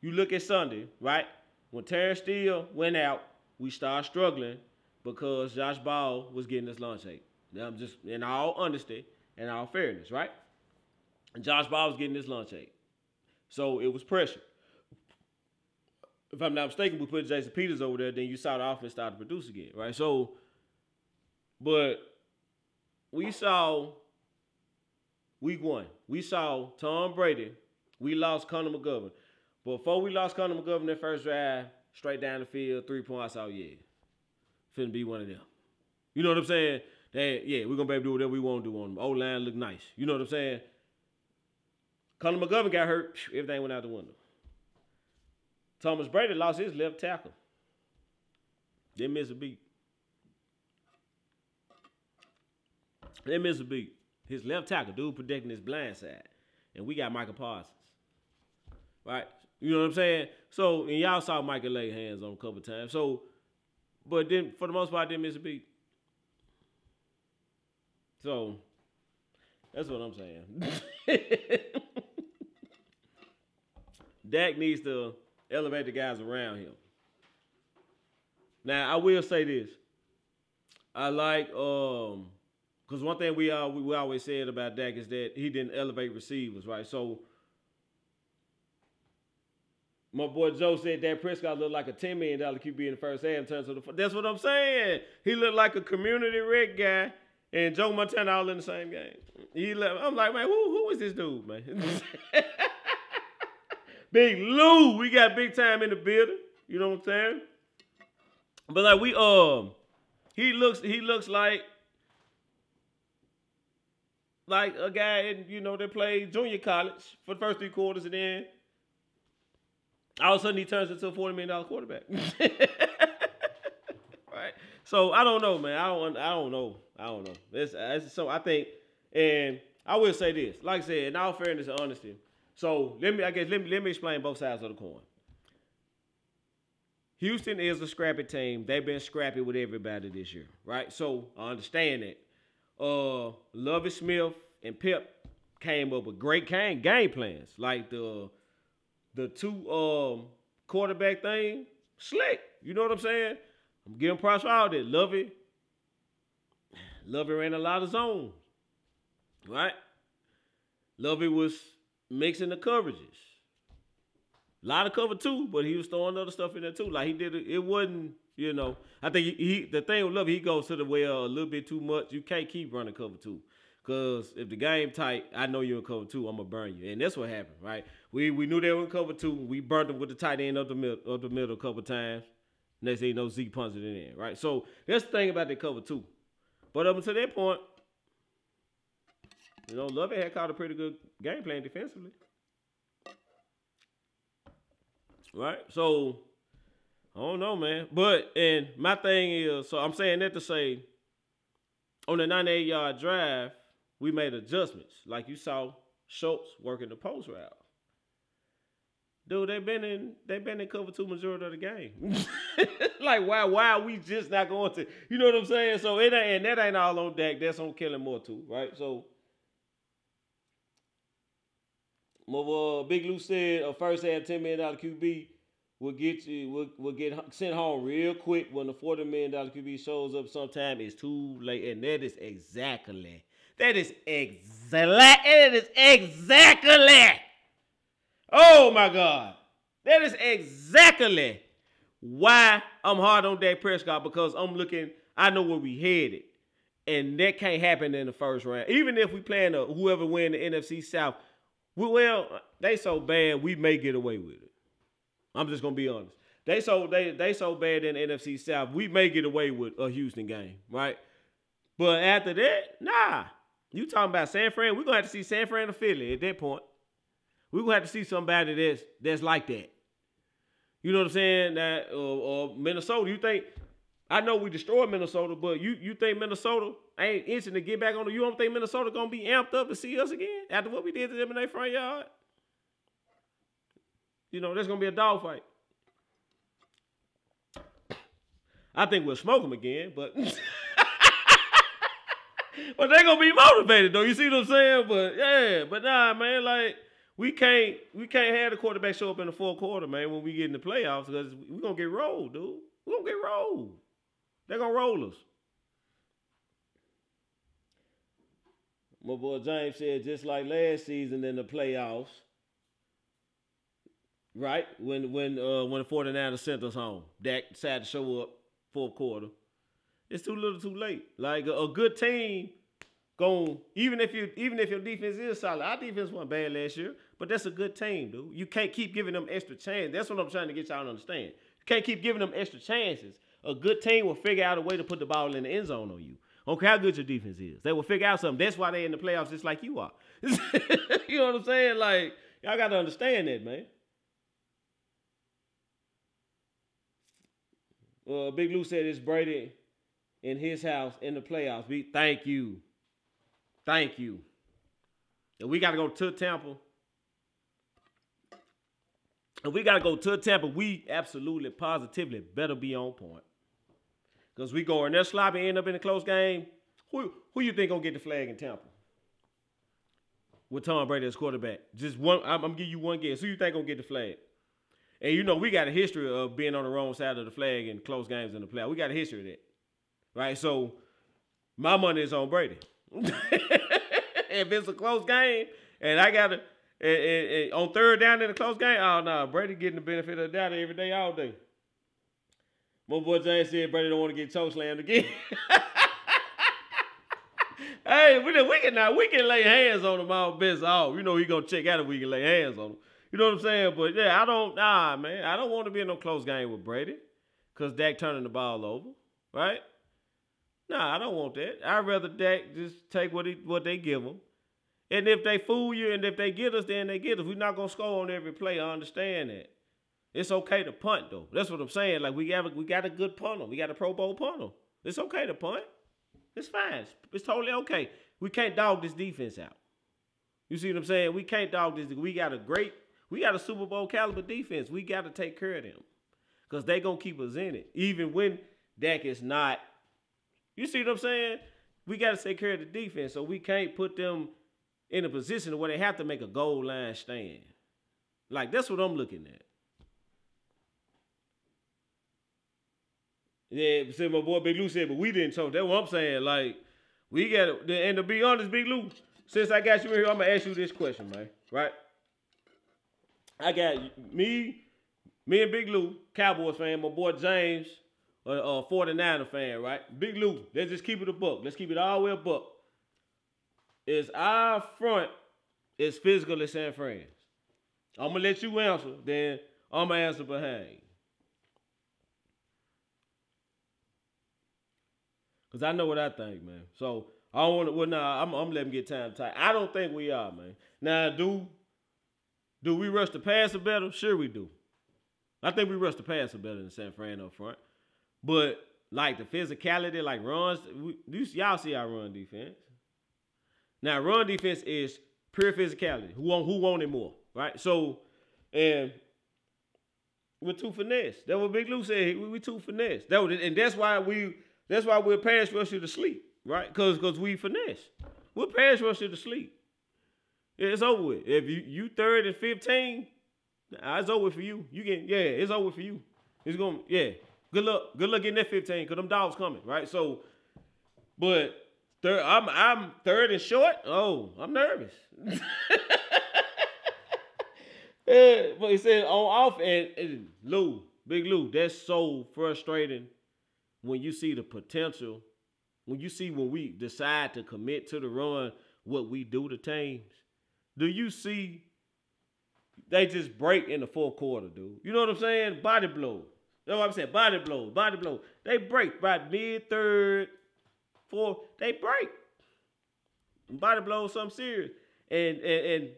Speaker 3: You look at Sunday, right? When Terence Steele went out, we started struggling because Josh Ball was getting his lunch ate. Now I'm just in all honesty and all fairness, right? And Josh Ball was getting his lunch ate. So it was pressure. If I'm not mistaken, we put Jason Peters over there, then you saw the offense start to produce again, right? So, but we saw week one, we saw Tom Brady, we lost Connor McGovern. Before we lost Connor McGovern that first drive, straight down the field, three points, oh yeah. Finna be one of them. You know what I'm saying? That, yeah, we're gonna be able to do whatever we want to do on them. O line look nice. You know what I'm saying? Connor McGovern got hurt, everything went out the window. Thomas Brady lost his left tackle. Didn't miss a beat. Didn't miss a beat. His left tackle, dude protecting his blind side. And we got Micah Parsons. Right? You know what I'm saying? So, and y'all saw Micah lay hands on a couple times. So, but then for the most part, didn't miss a beat. So, that's what I'm saying. Dak needs to elevate the guys around him. Now, I will say this. I like um because one thing we uh we, we always said about Dak is that he didn't elevate receivers, right? So my boy Joe said that Prescott looked like a $10 million QB in the first half in terms of the. That's what I'm saying. He looked like a community red guy and Joe Montana all in the same game. He left, I'm like, man, who, who is this dude, man? big Lou, we got big time in the building. You know what I'm saying? But like we um, he looks he looks like like a guy in, you know that played junior college for the first three quarters and then all of a sudden he turns into a forty million dollar quarterback. right. So I don't know, man. I don't. I don't know. I don't know. It's, so I think, and I will say this. Like I said, in all fairness and honesty. So let me. I guess let me let me explain both sides of the coin. Houston is a scrappy team. They've been scrappy with everybody this year, right? So I understand that. Uh, Lovie Smith and Pep came up with great game game plans, like the the two um quarterback thing, slick. You know what I'm saying? I'm giving props for all that. Lovie. Lovie ran a lot of zones. Right? Lovie was mixing the coverages. A lot of cover too, but he was throwing other stuff in there too. Like he did it, it wasn't, you know. I think he, he the thing with Lovie, he goes to the well a little bit too much. You can't keep running cover two. Cause if the game tight, I know you're in cover two. I'm gonna burn you, and that's what happened, right? We we knew they were in cover two. We burned them with the tight end of the middle of the middle a couple times. Next thing you know, Zeke punches it in, right? So that's the thing about the cover two. But up until that point, you know, Lovie had caught a pretty good game plan defensively, right? So I don't know, man. But and my thing is, so I'm saying that to say, on the 98 yard drive we made adjustments. Like you saw Schultz working the post route. Dude, they've been in they've been in cover two majority of the game. like why why are we just not going to you know what I'm saying? So it ain't and that ain't all on Dak, that's on Kellen Moore too, right? So uh, Big Lou said a first half $10 million QB will get you will, will get sent home real quick when the $40 million QB shows up sometime. It's too late. And that is exactly that is exactly. It is exactly. Oh my God. That is exactly why I'm hard on Dak Prescott because I'm looking. I know where we headed, and that can't happen in the first round. Even if we plan to whoever win the NFC South, we, well, they so bad we may get away with it. I'm just gonna be honest. They so they they so bad in the NFC South, we may get away with a Houston game, right? But after that, nah. You talking about San Fran? We're gonna have to see San Fran or Philly at that point. We're gonna have to see somebody that's that's like that. You know what I'm saying? That or, or Minnesota. You think I know we destroyed Minnesota, but you you think Minnesota ain't itching to get back on the you don't think Minnesota gonna be amped up to see us again after what we did to them in their front yard? You know, there's gonna be a dog fight. I think we'll smoke them again, but but they gonna be motivated though. You see what I'm saying? But yeah, but nah, man, like we can't we can't have the quarterback show up in the fourth quarter, man, when we get in the playoffs because we gonna get rolled, dude. We gonna get rolled. They're gonna roll us. My boy James said just like last season in the playoffs, right? When when uh when the 49ers sent us home, Dak decided to show up fourth quarter. It's too little, too late. Like a, a good team, going even if you even if your defense is solid. Our defense wasn't bad last year, but that's a good team, dude. You can't keep giving them extra chances. That's what I'm trying to get y'all to understand. You can't keep giving them extra chances. A good team will figure out a way to put the ball in the end zone on you. Okay, how good your defense is. They will figure out something. That's why they're in the playoffs just like you are. you know what I'm saying? Like, y'all got to understand that, man. Uh, Big Lou said it's Brady in his house in the playoffs. We thank you. Thank you. And we got to go to Tampa. And we got to go to Tampa. We absolutely, positively better be on point. Because we go in there sloppy, end up in a close game. Who who you think gonna get the flag in Tampa? With Tom Brady as quarterback. Just one. I'm, I'm give you one guess. Who you think gonna get the flag? And you know we got a history of being on the wrong side of the flag in close games in the playoff. We got a history of that, right? So my money is on Brady. if it's a close game and I got to on third down in a close game, oh no, Brady getting the benefit of the doubt every day, all day. My boy James said Brady don't want to get toe slammed again. hey, we, we can now we can lay hands on him all best off. You know he gonna check out if we can lay hands on him. You know what I'm saying? But yeah, I don't nah man. I don't want to be in no close game with Brady. Cause Dak turning the ball over. Right? Nah, I don't want that. I'd rather Dak just take what he what they give him. And if they fool you and if they get us, then they get us. We're not gonna score on every play. I understand that. It's okay to punt though. That's what I'm saying. Like we got a, we got a good punter. We got a Pro Bowl punter. It's okay to punt. It's fine. It's, it's totally okay. We can't dog this defense out. You see what I'm saying? We can't dog this. We got a great, we got a Super Bowl caliber defense. We got to take care of them because they're gonna keep us in it, even when Dak is not. You see what I'm saying? We got to take care of the defense, so we can't put them in a position where they have to make a goal line stand. Like that's what I'm looking at. Yeah, said my boy Big Lou said, but we didn't talk. That's what I'm saying. Like, we got to, and to be honest, Big Lou, since I got you in here, I'm gonna ask you this question, man. Right? I got me, me and Big Lou, Cowboys fan, my boy James, a, a 49er fan, right? Big Lou, let's just keep it a book. Let's keep it all the way a buck. Is our front as physical San Fran's? I'm gonna let you answer, then I'm gonna answer behind. Cause I know what I think, man. So I don't want to. Well, nah, I'm, I'm letting get time tight. I don't think we are, man. Now, do do we rush the passer better? Sure, we do. I think we rush the passer better than San Fran up front. But like the physicality, like runs, we, y'all see our run defense. Now, run defense is pure physicality. Who want who wanted more, right? So, and we're too finesse. That's what Big Lou said. We, we too finesse. That was, and that's why we that's why we'll pass rush to sleep, right? Because because we finesse. We'll pass rush to sleep. It's over with. If you you third and fifteen, nah, it's over for you. You get yeah, it's over for you. It's gonna yeah. Good luck. Good luck getting that fifteen because them dogs coming, right? So, but third, I'm I'm third and short. Oh, I'm nervous. yeah, but he said on off and, and Lou, Big Lou, that's so frustrating when you see the potential, when you see when we decide to commit to the run, what we do to teams, do you see they just break in the fourth quarter, dude? You know what I'm saying? Body blow. That's what I'm saying. Body blow, body blow. They break by mid third, fourth. They break. Body blow, something serious, and and and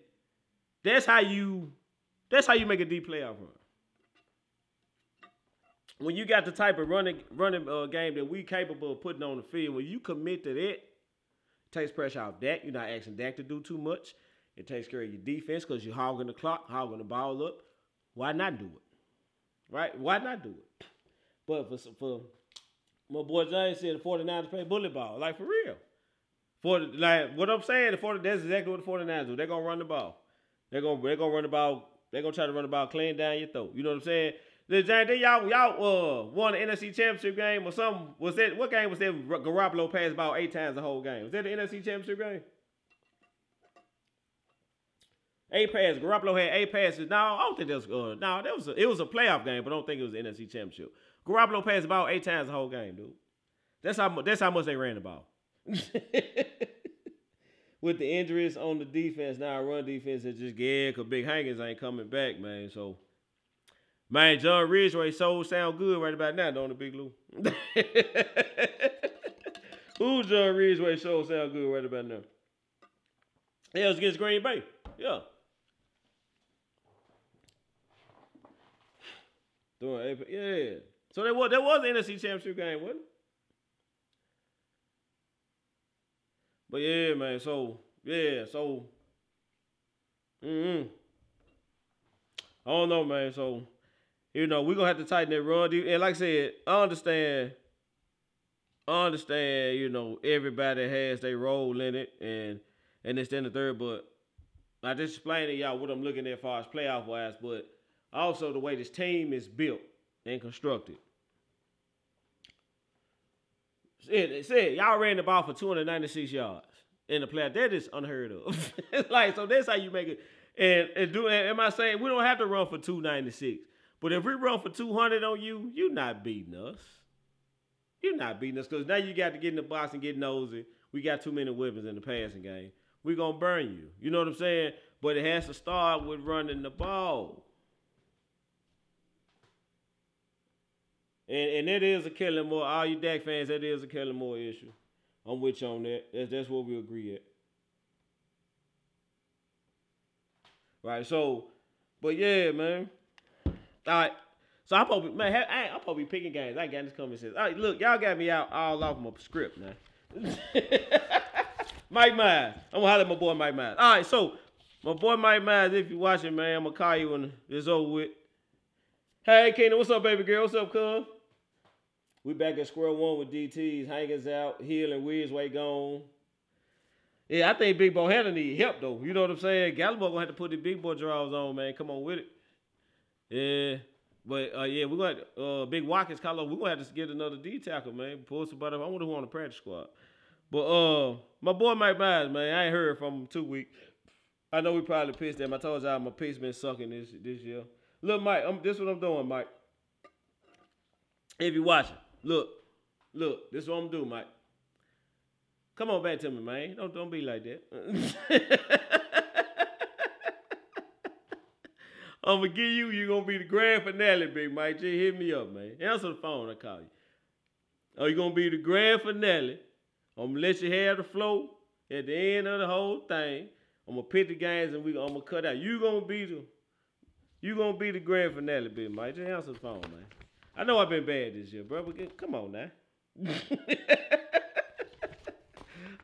Speaker 3: that's how you that's how you make a deep playoff run when you got the type of running running uh, game that we capable of putting on the field, when you commit to that, it takes pressure off Dak. You're not asking Dak to do too much. It takes care of your defense because you're hogging the clock, hogging the ball up. Why not do it? Right? Why not do it? But for for my boy James said the 49ers play bullet ball, like for real. For like what I'm saying, the 40, that's exactly what the 49ers do. They're gonna run the ball. They're gonna they're gonna run the ball. They're gonna try to run the ball clean down your throat. You know what I'm saying? The they y'all y'all uh won the NFC Championship game or something. Was that what game was that? Garoppolo passed about eight times the whole game. Was that the NFC Championship game? Eight passes. Garoppolo had eight passes. No, I don't think that was. Uh, that was. A, it was a playoff game, but I don't think it was the NFC Championship. Garoppolo passed about eight times the whole game, dude. That's how. That's how much they ran the ball. With the injuries on the defense, now run defense is just yeah, cause Big Hankins ain't coming back, man. So, man, John Ridgeway so sound good right about now, don't it, Big Lou? Who John Ridgeway so sound good right about now? Yeah, it was against Green Bay. Yeah. Doing AP yeah. So that was that was an NFC championship game, wasn't it? But yeah, man. So yeah, so mm I don't know, man. So you know, we're gonna have to tighten that run. And like I said, I understand. I understand, you know, everybody has their role in it and and it's in the third, but I just explained to y'all what I'm looking at as far as playoff wise, but also the way this team is built and constructed. It, said y'all ran the ball for 296 yards in the playoff. That is unheard of. like so, that's how you make it. And, and do am I saying we don't have to run for 296? But if we run for 200 on you, you're not beating us. You're not beating us because now you got to get in the box and get nosy. We got too many weapons in the passing game. We're gonna burn you. You know what I'm saying? But it has to start with running the ball. And and it is a Kellen Moore. All you Dak fans, that is a Kellen Moore issue. I'm with you on that. That's, that's what we agree at. Right. So, but yeah, man. All right. So I'm probably man, I, I'm probably picking games. I got this coming says, all right, look, y'all got me out all off my script now. Mike Myers. I'm gonna holler at my boy Mike Myers. All right, so my boy Mike Myers, if you're watching, man, I'm gonna call you when it's over with. Hey, Keenan, what's up, baby girl? What's up, cuz? We back at square one with DTs, Hankins out, Hill and Weersway gone. Yeah, I think Big Bohanna need help though. You know what I'm saying? Gallup gonna have to put the big boy draws on, man. Come on with it. Yeah. But uh, yeah, we're gonna uh Big Watkins call up. We're gonna have to get another D tackle, man. Pull somebody up. I wonder who on the practice squad. But uh my boy Mike Myers, man, I ain't heard from him two weeks. I know we probably pissed him. I told y'all my piece been sucking this this year. Look, Mike, I'm, this what I'm doing, Mike. If you watching, look, look, this is what I'm doing, Mike. Come on back to me, man. Don't don't be like that. I'm gonna give you. You're gonna be the grand finale, Big Mike. Just hit me up, man. Answer the phone. I call you. Oh, you gonna be the grand finale. I'm gonna let you have the flow at the end of the whole thing. I'm gonna pick the games and we. I'm gonna cut out. You gonna be the. You gonna be the grand finale, Big Mike. Just answer the phone, man. I know I've been bad this year, bro. But get- come on now.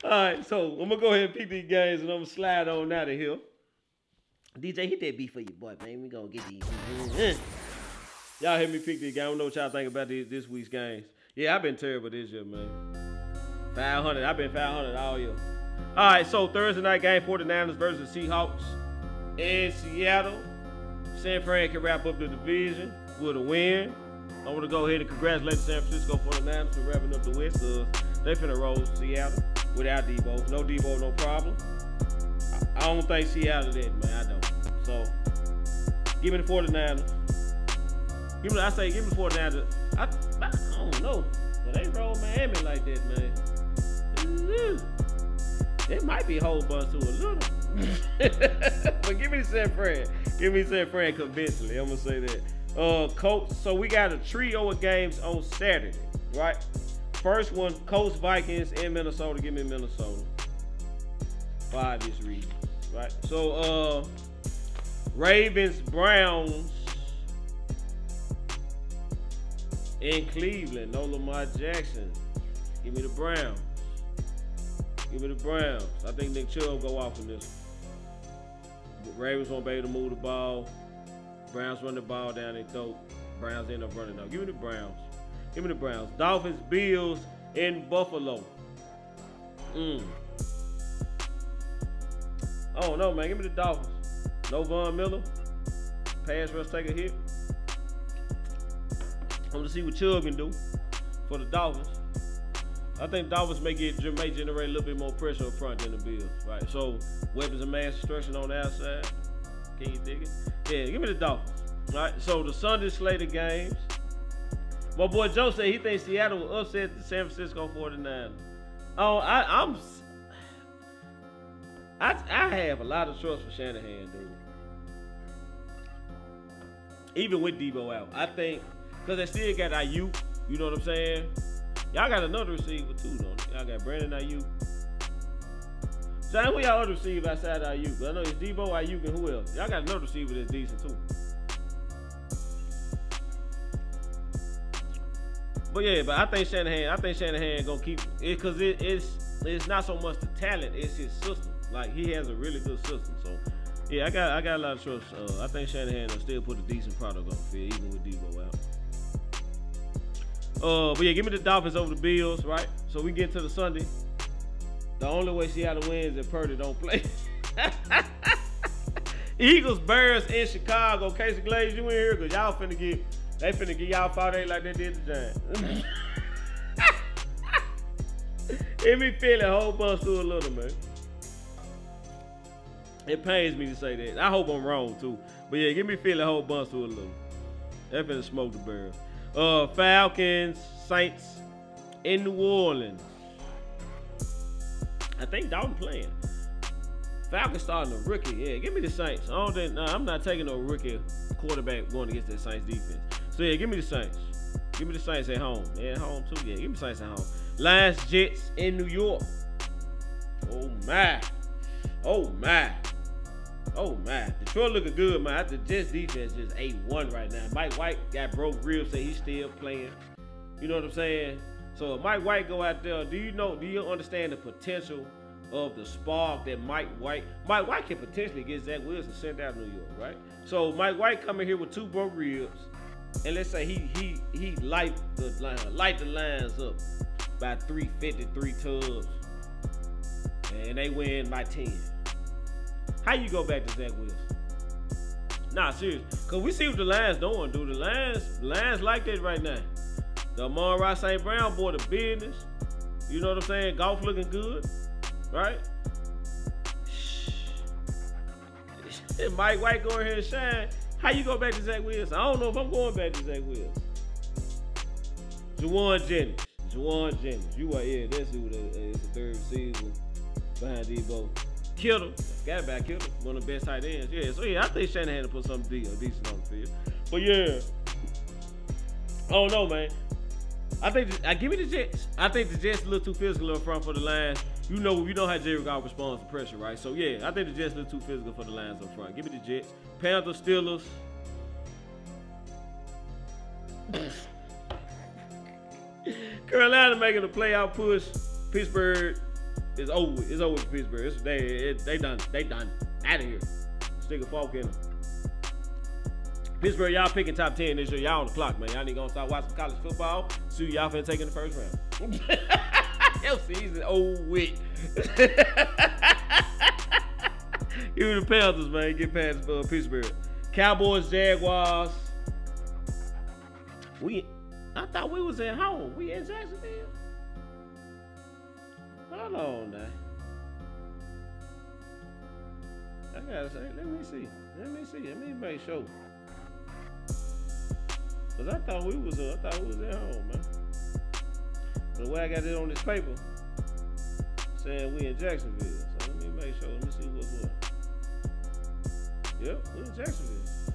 Speaker 3: All right, so I'm gonna go ahead and pick these games and I'm gonna slide on out of here. DJ, hit that beat for you, boy, man. We gonna get these. Y'all hear me pick these games. I don't know what y'all think about these, this week's games. Yeah, I've been terrible this year, man. 500. I've been 500 all year. All right, so Thursday night game, 49ers versus Seahawks in Seattle. San Fran can wrap up the division with a win. I want to go ahead and congratulate San Francisco 49ers for wrapping up the West because they finna roll Seattle without Deebo. No Deebo, no problem. I, I don't think Seattle did, man. I don't. So, give me the 49ers. Give me, I say, give me the 49ers. I, I don't know. But they roll Miami like that, man. It might be a whole bunch to a little. but give me San Fran. Give me San Fran convincingly. I'm gonna say that. Uh, Colts. So we got a trio of games on Saturday, right? First one, Colts Vikings in Minnesota. Give me Minnesota. For obvious reasons, right? So uh, Ravens Browns in Cleveland. No Lamar Jackson. Give me the Browns. Give me the Browns. I think Nick Chubb go off in this. one. Ravens won't be able to move the ball. Browns run the ball down their throat. Browns end up running out. Give me the Browns. Give me the Browns. Dolphins, Bills in Buffalo. Mm. Oh no, man. Give me the Dolphins. No Von Miller. Pass rush take a hit. I'm gonna see what Chubb can do for the Dolphins. I think Dolphins may get may generate a little bit more pressure up front than the Bills, right? So weapons of mass destruction on the outside. Can you dig it? Yeah, give me the Dolphins. All right. So the Sunday slate of games. My boy Joe said he thinks Seattle will upset the San Francisco 49ers. Oh, I, I'm. I, I have a lot of trust for Shanahan, dude. Even with Deebo out, I think because they still got Aiyuk. You know what I'm saying? Y'all got another receiver too, though. Y'all got Brandon Aiyuk. So who y'all other receiver outside of Aiyuk? I know it's Deebo, Aiyuk, and who else? Y'all got another receiver that's decent too. But yeah, but I think Shanahan, I think Shanahan gonna keep it because it, it's it's not so much the talent, it's his system. Like he has a really good system. So yeah, I got I got a lot of trust. Uh, I think Shanahan will still put a decent product on the field, even with Deebo out. Uh, but yeah, give me the Dolphins over the Bills, right? So we get to the Sunday. The only way Seattle wins is if Purdy don't play. Eagles, Bears in Chicago. Casey Glaze, you in here? Because y'all finna get, they finna get y'all 5 like they did the Giants. it me Philly a whole bunch to a little, man. It pains me to say that. I hope I'm wrong, too. But yeah, give me Philly a whole bunch to a little. They finna smoke the Bears. Uh, Falcons, Saints in New Orleans. I think Dalton playing. Falcons starting a rookie. Yeah, give me the Saints. I don't think, nah, I'm not taking no rookie quarterback going against that Saints defense. So yeah, give me the Saints. Give me the Saints at home. Yeah, at home too. Yeah, give me the Saints at home. Lions, Jets in New York. Oh my. Oh my. Oh man, Detroit looking good, man. The Jets defense is A1 right now. Mike White got broke ribs, say he's still playing. You know what I'm saying? So if Mike White go out there, do you know, do you understand the potential of the spark that Mike White, Mike White can potentially get Zach Wilson sent out of New York, right? So Mike White coming here with two broke ribs, and let's say he he he light the light the Lions up by 353 tubs, and they win by 10. How you go back to Zach Wilson? Nah, serious. Cause we see what the Lions doing, dude. The Lions, Lions like that right now. The Amon-Ra St. Brown boy, the business. You know what I'm saying? Goff looking good, right? Mike White go in here and shine. How you go back to Zach Wilson? I don't know if I'm going back to Zach Wilson. Jauan Jennings. Jauan Jennings. You are, yeah, that's who the, uh, the third season behind these Deebo. Kittle. Got back Kittle. One of the best tight ends. Yeah, so yeah, I think Shanahan had to put something decent on the field. But yeah. I don't know, man. I think I give me the Jets. I think the Jets a little too physical up front for the Lions. You know, you know how Jerry Goff responds to pressure, right? So yeah, I think the Jets a little too physical for the Lions up front. Give me the Jets. Panthers, Steelers. Carolina making a playoff push. Pittsburgh is over. It's over with Pittsburgh. It's, they it, they done. They done. Out of here. Stick a fork in them. Pittsburgh, y'all picking top 10 this year. Y'all on the clock, man. Y'all need gonna start watching college football. See y'all finna take in the first round. Hell season old wit. Give me the Panthers, man. Get past uh, Pittsburgh. Cowboys, Jaguars. We, I thought we was at home. We in Jacksonville. Hold on now. I gotta say, let me see. Let me see. Let me make sure. Cause I thought we was, uh, I thought we was at home, man. But the way I got it on this paper, saying we in Jacksonville. So let me make sure. Let me see what's what. Yep, we in Jacksonville.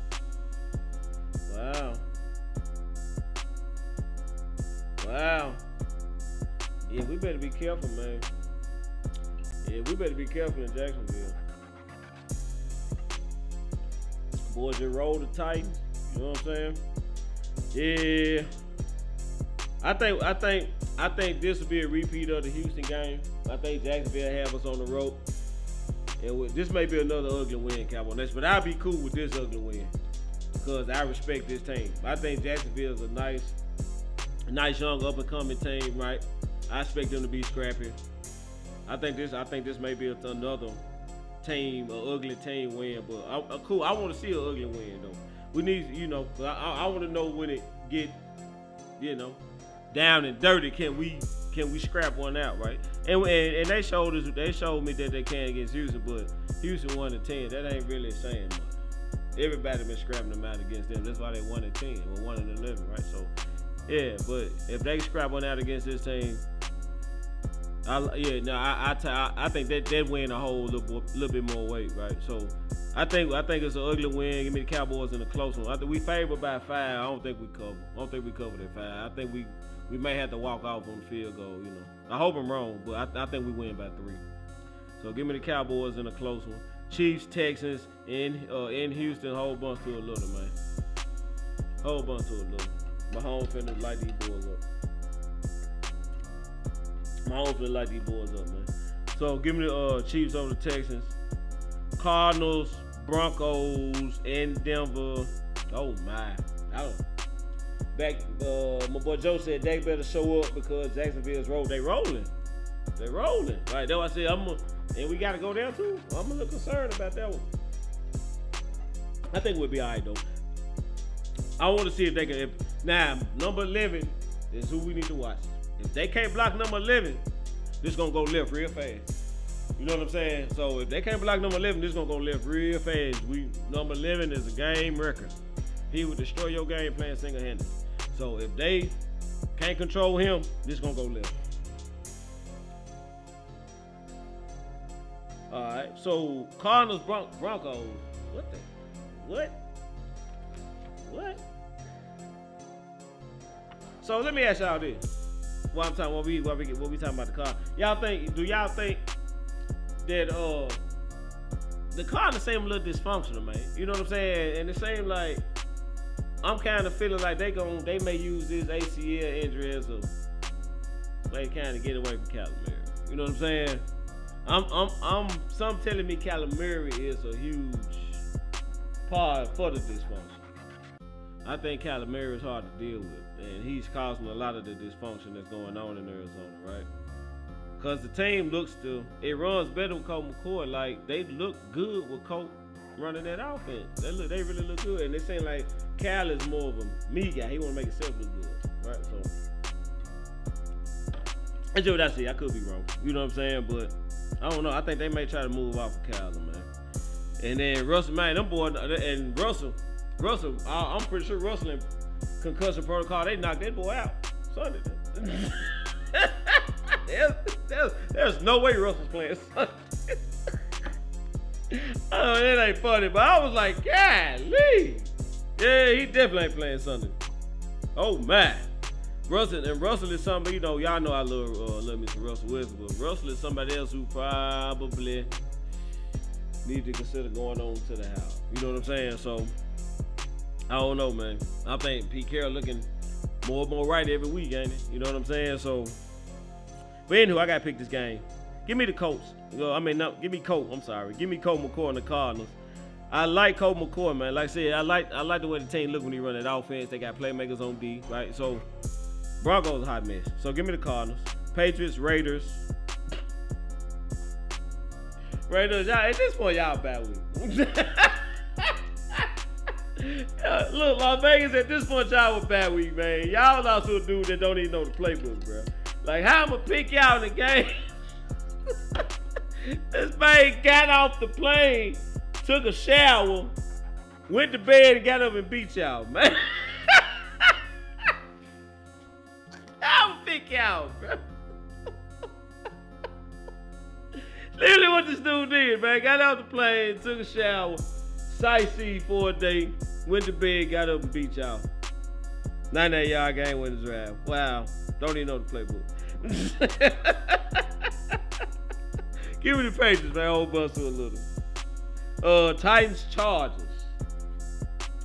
Speaker 3: Wow. Wow. Yeah, we better be careful, man. Yeah, we better be careful in Jacksonville. Boys just roll the Titans. You know what I'm saying? Yeah. I think I think I think this will be a repeat of the Houston game. I think Jacksonville have us on the rope. And this may be another ugly win, Cowboys. But I'll be cool with this ugly win. Because I respect this team. I think Jacksonville is a nice nice young up and coming team, right? I expect them to be scrappy. I think this. I think this may be another team, an ugly team win. But I, I, cool. I want to see an ugly win though. We need, you know, I, I want to know when it get, you know, down and dirty. Can we can we scrap one out, right? And and, and they showed us, they showed me that they can against Houston, but Houston won to ten. That ain't really saying much. Everybody been scrapping them out against them. That's why they won at ten or one and eleven, right? So yeah, but if they scrap one out against this team, I, yeah, no, I, I, t- I, I think that they win a whole little, little bit more weight, right? So I think I think it's an ugly win. Give me the Cowboys in a close one. I think we favored by five. I don't think we cover. I don't think we covered at five. I think we we may have to walk off on the field goal. You know, I hope I'm wrong, but I, I think we win by three. So give me the Cowboys in a close one. Chiefs, Texans, in uh, in Houston, whole bunch to a little man. Whole bunch to a little. Mahomes finna light these boys up. Mahomes finna light these boys up, man. So give me the uh, Chiefs over the Texans. Cardinals, Broncos, and Denver. Oh my. I don't back uh, my boy Joe said they better show up because Jacksonville's roll. They rolling. They rolling. Right. Why I said I'm a, and we gotta go down too. I'm a little concerned about that one. I think we'll be alright though. I want to see if they can. If, now number eleven is who we need to watch. If they can't block number eleven, this is gonna go left real fast. You know what I'm saying? So if they can't block number 11, this is gonna go left real fast. We number 11 is a game record. He would destroy your game playing single-handed. So if they can't control him, this gonna go left. All right. So Cardinals Bron- Broncos. What the? What? What? So let me ask y'all this. What I'm talking, what we, what we, what we talking about the car? Y'all think? Do y'all think that uh the car the same little dysfunctional, man? You know what I'm saying? And it seems like I'm kind of feeling like they gon' they may use this ACL injury as a way kind of get away from Kyler You know what I'm saying? I'm I'm I'm some telling me Kyler is a huge part for the dysfunction. I think Kyler is hard to deal with, and he's causing a lot of the dysfunction that's going on in Arizona, right? Cause the team looks to it runs better with Colt McCoy. Like they look good with Colt running that offense. They look, they really look good, and it seems like Cal is more of a me guy. He want to make himself look good, right? So that's what I see. I could be wrong. You know what I'm saying? But I don't know. I think they may try to move off of Cal, man. And then Russell, man, them boys, and Russell, Russell, I, am pretty sure Russell and concussion protocol, they knocked that boy out Sunday. there's, there's, there's no way Russell's playing Sunday. oh, it ain't funny, but I was like, golly. Yeah, he definitely ain't playing Sunday. Oh man. Russell and Russell is somebody, you know, y'all know I love uh, love Mr. Russell Wilson, but Russell is somebody else who probably need to consider going on to the house. You know what I'm saying? So I don't know, man. I think Pete Carroll looking more and more right every week, ain't it? You know what I'm saying? So, but anywho, I gotta pick this game. Give me the Colts. I mean, no, give me Colt. I'm sorry. Give me Colt McCoy and the Cardinals. I like Colt McCoy, man. Like I said, I like I like the way the team look when he run that offense. They got playmakers on D, right? So Broncos hot mess. So give me the Cardinals. Patriots, Raiders. Raiders, y'all, at this point, y'all bad week. look, Las Vegas, at this point, y'all was bad week, man. Y'all also a dude that don't even know the playbook, bro. Like, how I'm going to pick y'all in the game? this man got off the plane, took a shower, went to bed, and got up and beat y'all, man. I'll pick y'all, bro. Literally what this dude did, man. Got off the plane, took a shower, sightseeing for a day, went to bed, got up and beat y'all. 98 yard game winning drive. Wow. Don't even know the playbook. Give me the Patriots, man. Old bust a little. Uh, Titans, Chargers.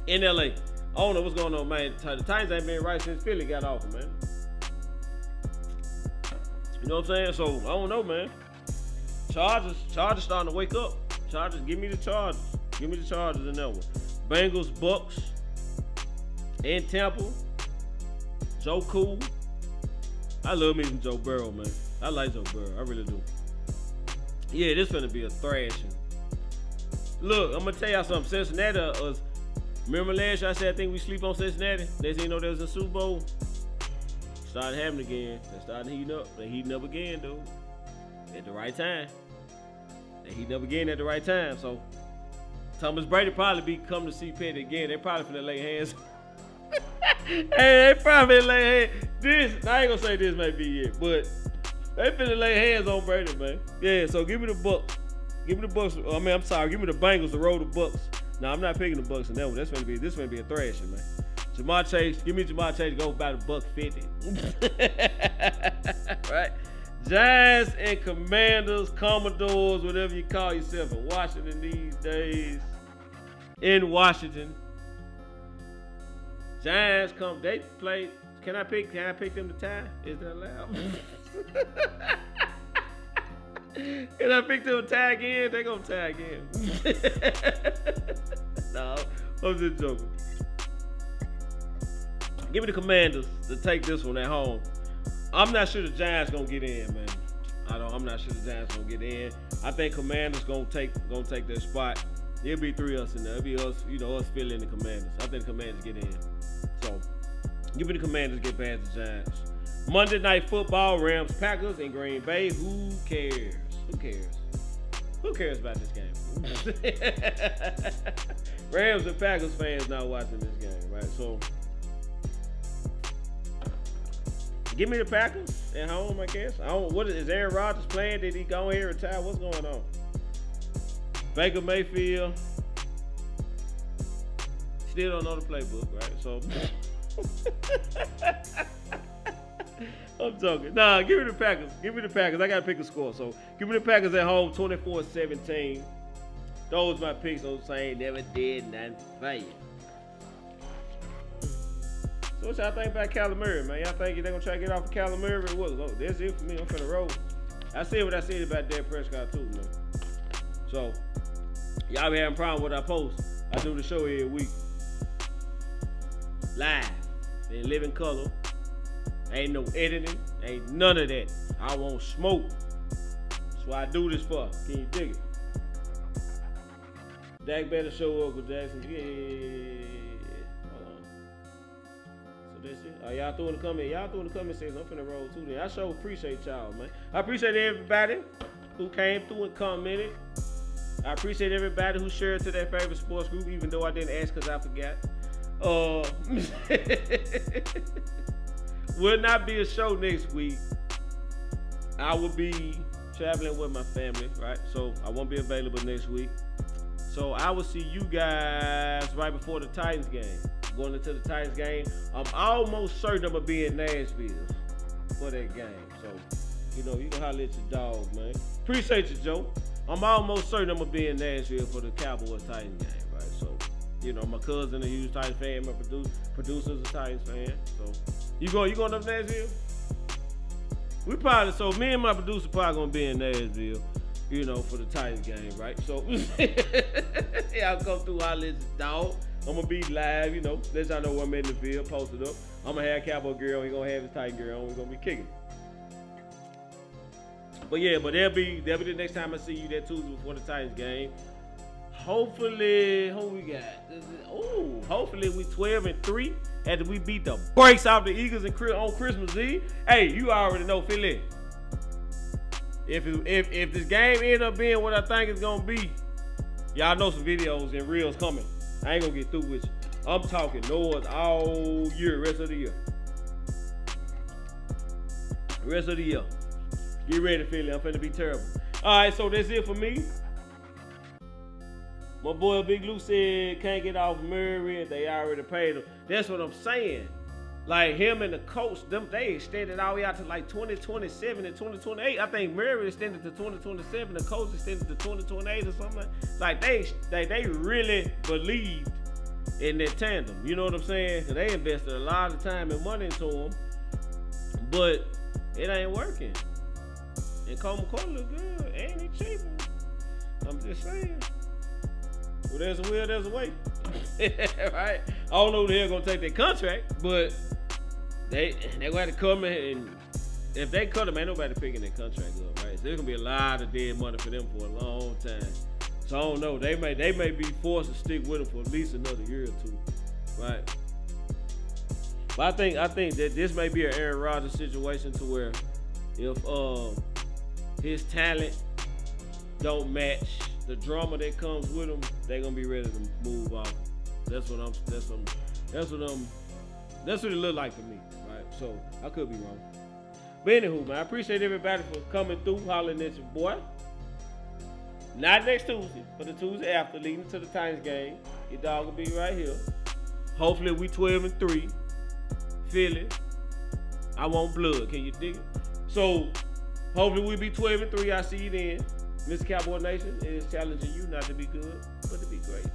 Speaker 3: In LA. I don't know what's going on, man. The Titans ain't been right since Philly got off, man. You know what I'm saying? So I don't know, man. Chargers, Chargers starting to wake up. Chargers, give me the Chargers. Give me the Chargers in that one. Bengals, Bucks, and Tampa. Joe cool. I love me some Joe Burrow, man. I like Joe Burrow. I really do. Yeah, this gonna be a thrashing. Look, I'm gonna tell y'all something. Cincinnati uh, was. Remember last year I said I think we sleep on Cincinnati. They didn't know there was a Super Bowl. Started happening again. They started heating up. They heating up again, dude. At the right time. They heating up again at the right time. So Thomas Brady probably be coming to see Petty again. They probably finna lay hands. hey, they probably lay hands. This, I ain't gonna say this may be it, but they finna lay hands on Brady, man. Yeah, so give me the Bucks. Give me the Bucks. I mean, I'm sorry. Give me the Bengals to roll the Bucks. No, I'm not picking the Bucks in that one. That's gonna be this gonna be a thrashing, man. Ja'Marr Chase, give me Ja'Marr Chase to go by the buck fifty. right? Giants and Commanders, Commodores, whatever you call yourself in Washington these days. In Washington. Giants come, they play. Can I pick can I pick them to tie? Is that allowed? Can I pick them to tie again? They gonna tie again. no, I'm just joking. Give me the Commanders to take this one at home. I'm not sure the Giants gonna get in, man. I don't. I'm not sure the Giants gonna get in. I think Commanders gonna take gonna take their spot. It'll be three of us in there. It'll be us, you know, us Philly the Commanders. I think Commanders get in. So, give me the Commanders get past the Giants. Monday Night Football, Rams, Packers, and Green Bay. Who cares? Who cares? Who cares about this game? Rams and Packers fans not watching this game, right? So give me the Packers at home, I guess. I don't what is Aaron Rodgers playing? Did he go here and retire? What's going on? Baker Mayfield. Still don't know the playbook, right? So I'm joking. Nah, give me the Packers. Give me the Packers. I got to pick a score. So give me the Packers at home, 24 17. Those my picks. Those saying never did nothing for you. So what y'all think about Murray, man? Y'all think they're to try to get off of Murray? What? Oh, that's it for me. I'm finna roll. I said what I said about Dak Prescott, too, man. So, y'all be having problem with I post. I do the show every week. Live. In living color. Ain't no editing. Ain't none of that. I won't smoke. That's what I do this for. Can you dig it? Dak better show up with Jackson. Yeah. It. Are y'all through in the comment? Y'all through in the comment section. I'm finna roll too. Then I sure appreciate y'all, man. I appreciate everybody who came through and commented. I appreciate everybody who shared to their favorite sports group, even though I didn't ask because I forgot. Uh, will not be a show next week. I will be traveling with my family, right? So I won't be available next week. So I will see you guys right before the Titans game. Going into the Titans game, I'm almost certain I'm gonna be in Nashville for that game. So, you know, you can holler at your dog, man. Appreciate you, Joe. I'm almost certain I'm gonna be in Nashville for the Cowboys Titans game, right? So, you know, my cousin a huge Titans fan, my producer producer's a Titans fan. So you going you going up to Nashville? We probably so me and my producer probably gonna be in Nashville, you know, for the Titans game, right? So yeah, I'll come through our list, dog. I'm gonna be live, you know, let y'all know where I'm in the field, posted up. I'm gonna have Cowboy Girl, he gonna have his tight Girl on, we gonna be kicking. But yeah, but that'll be that'll be the next time I see you that Tuesday before the Titans game. Hopefully, who we got? Oh, hopefully we 12 and 3 after we beat the brakes off the Eagles and on Christmas Eve. Hey, you already know, Philly. If it, if if this game end up being what I think it's gonna be, y'all know some videos and reels coming. I ain't gonna get through with you. I'm talking North all year, rest of the year. Rest of the year. Get ready, Philly. I'm finna be terrible. All right, so that's it for me. My boy Big Lou said can't get off Murray. They already paid him. That's what I'm saying. Like him and the coach, them they extended all the way out to like 2027 and 2028. I think Murray extended to 2027. The coach extended to 2028 or something. Like they they they really believed in that tandem. You know what I'm saying? Cause they invested a lot of time and money into him, but it ain't working. And Colt McCoy look good, and he cheap. I'm just saying. Well, there's a will, there's a way. right? I don't know who the hell gonna take that contract, but they they gonna have to come in and if they cut him, ain't nobody picking their contract up, right? So there's gonna be a lot of dead money for them for a long time. So I don't know. They may they may be forced to stick with him for at least another year or two, right? But I think I think that this may be an Aaron Rodgers situation to where if um his talent don't match the drama that comes with him, they're gonna be ready to move off. That's what I'm. That's what. I'm, that's what I'm. That's what it looked like to me? So I could be wrong. But anywho, man, I appreciate everybody for coming through, hollering at your boy. Not next Tuesday, but the Tuesday after, leading to the Titans game. Your dog will be right here. Hopefully we 12 and 3. Philly. I want blood. Can you dig it? So hopefully we be 12 and 3. I see you then. Mr. Cowboy Nation is challenging you not to be good, but to be great.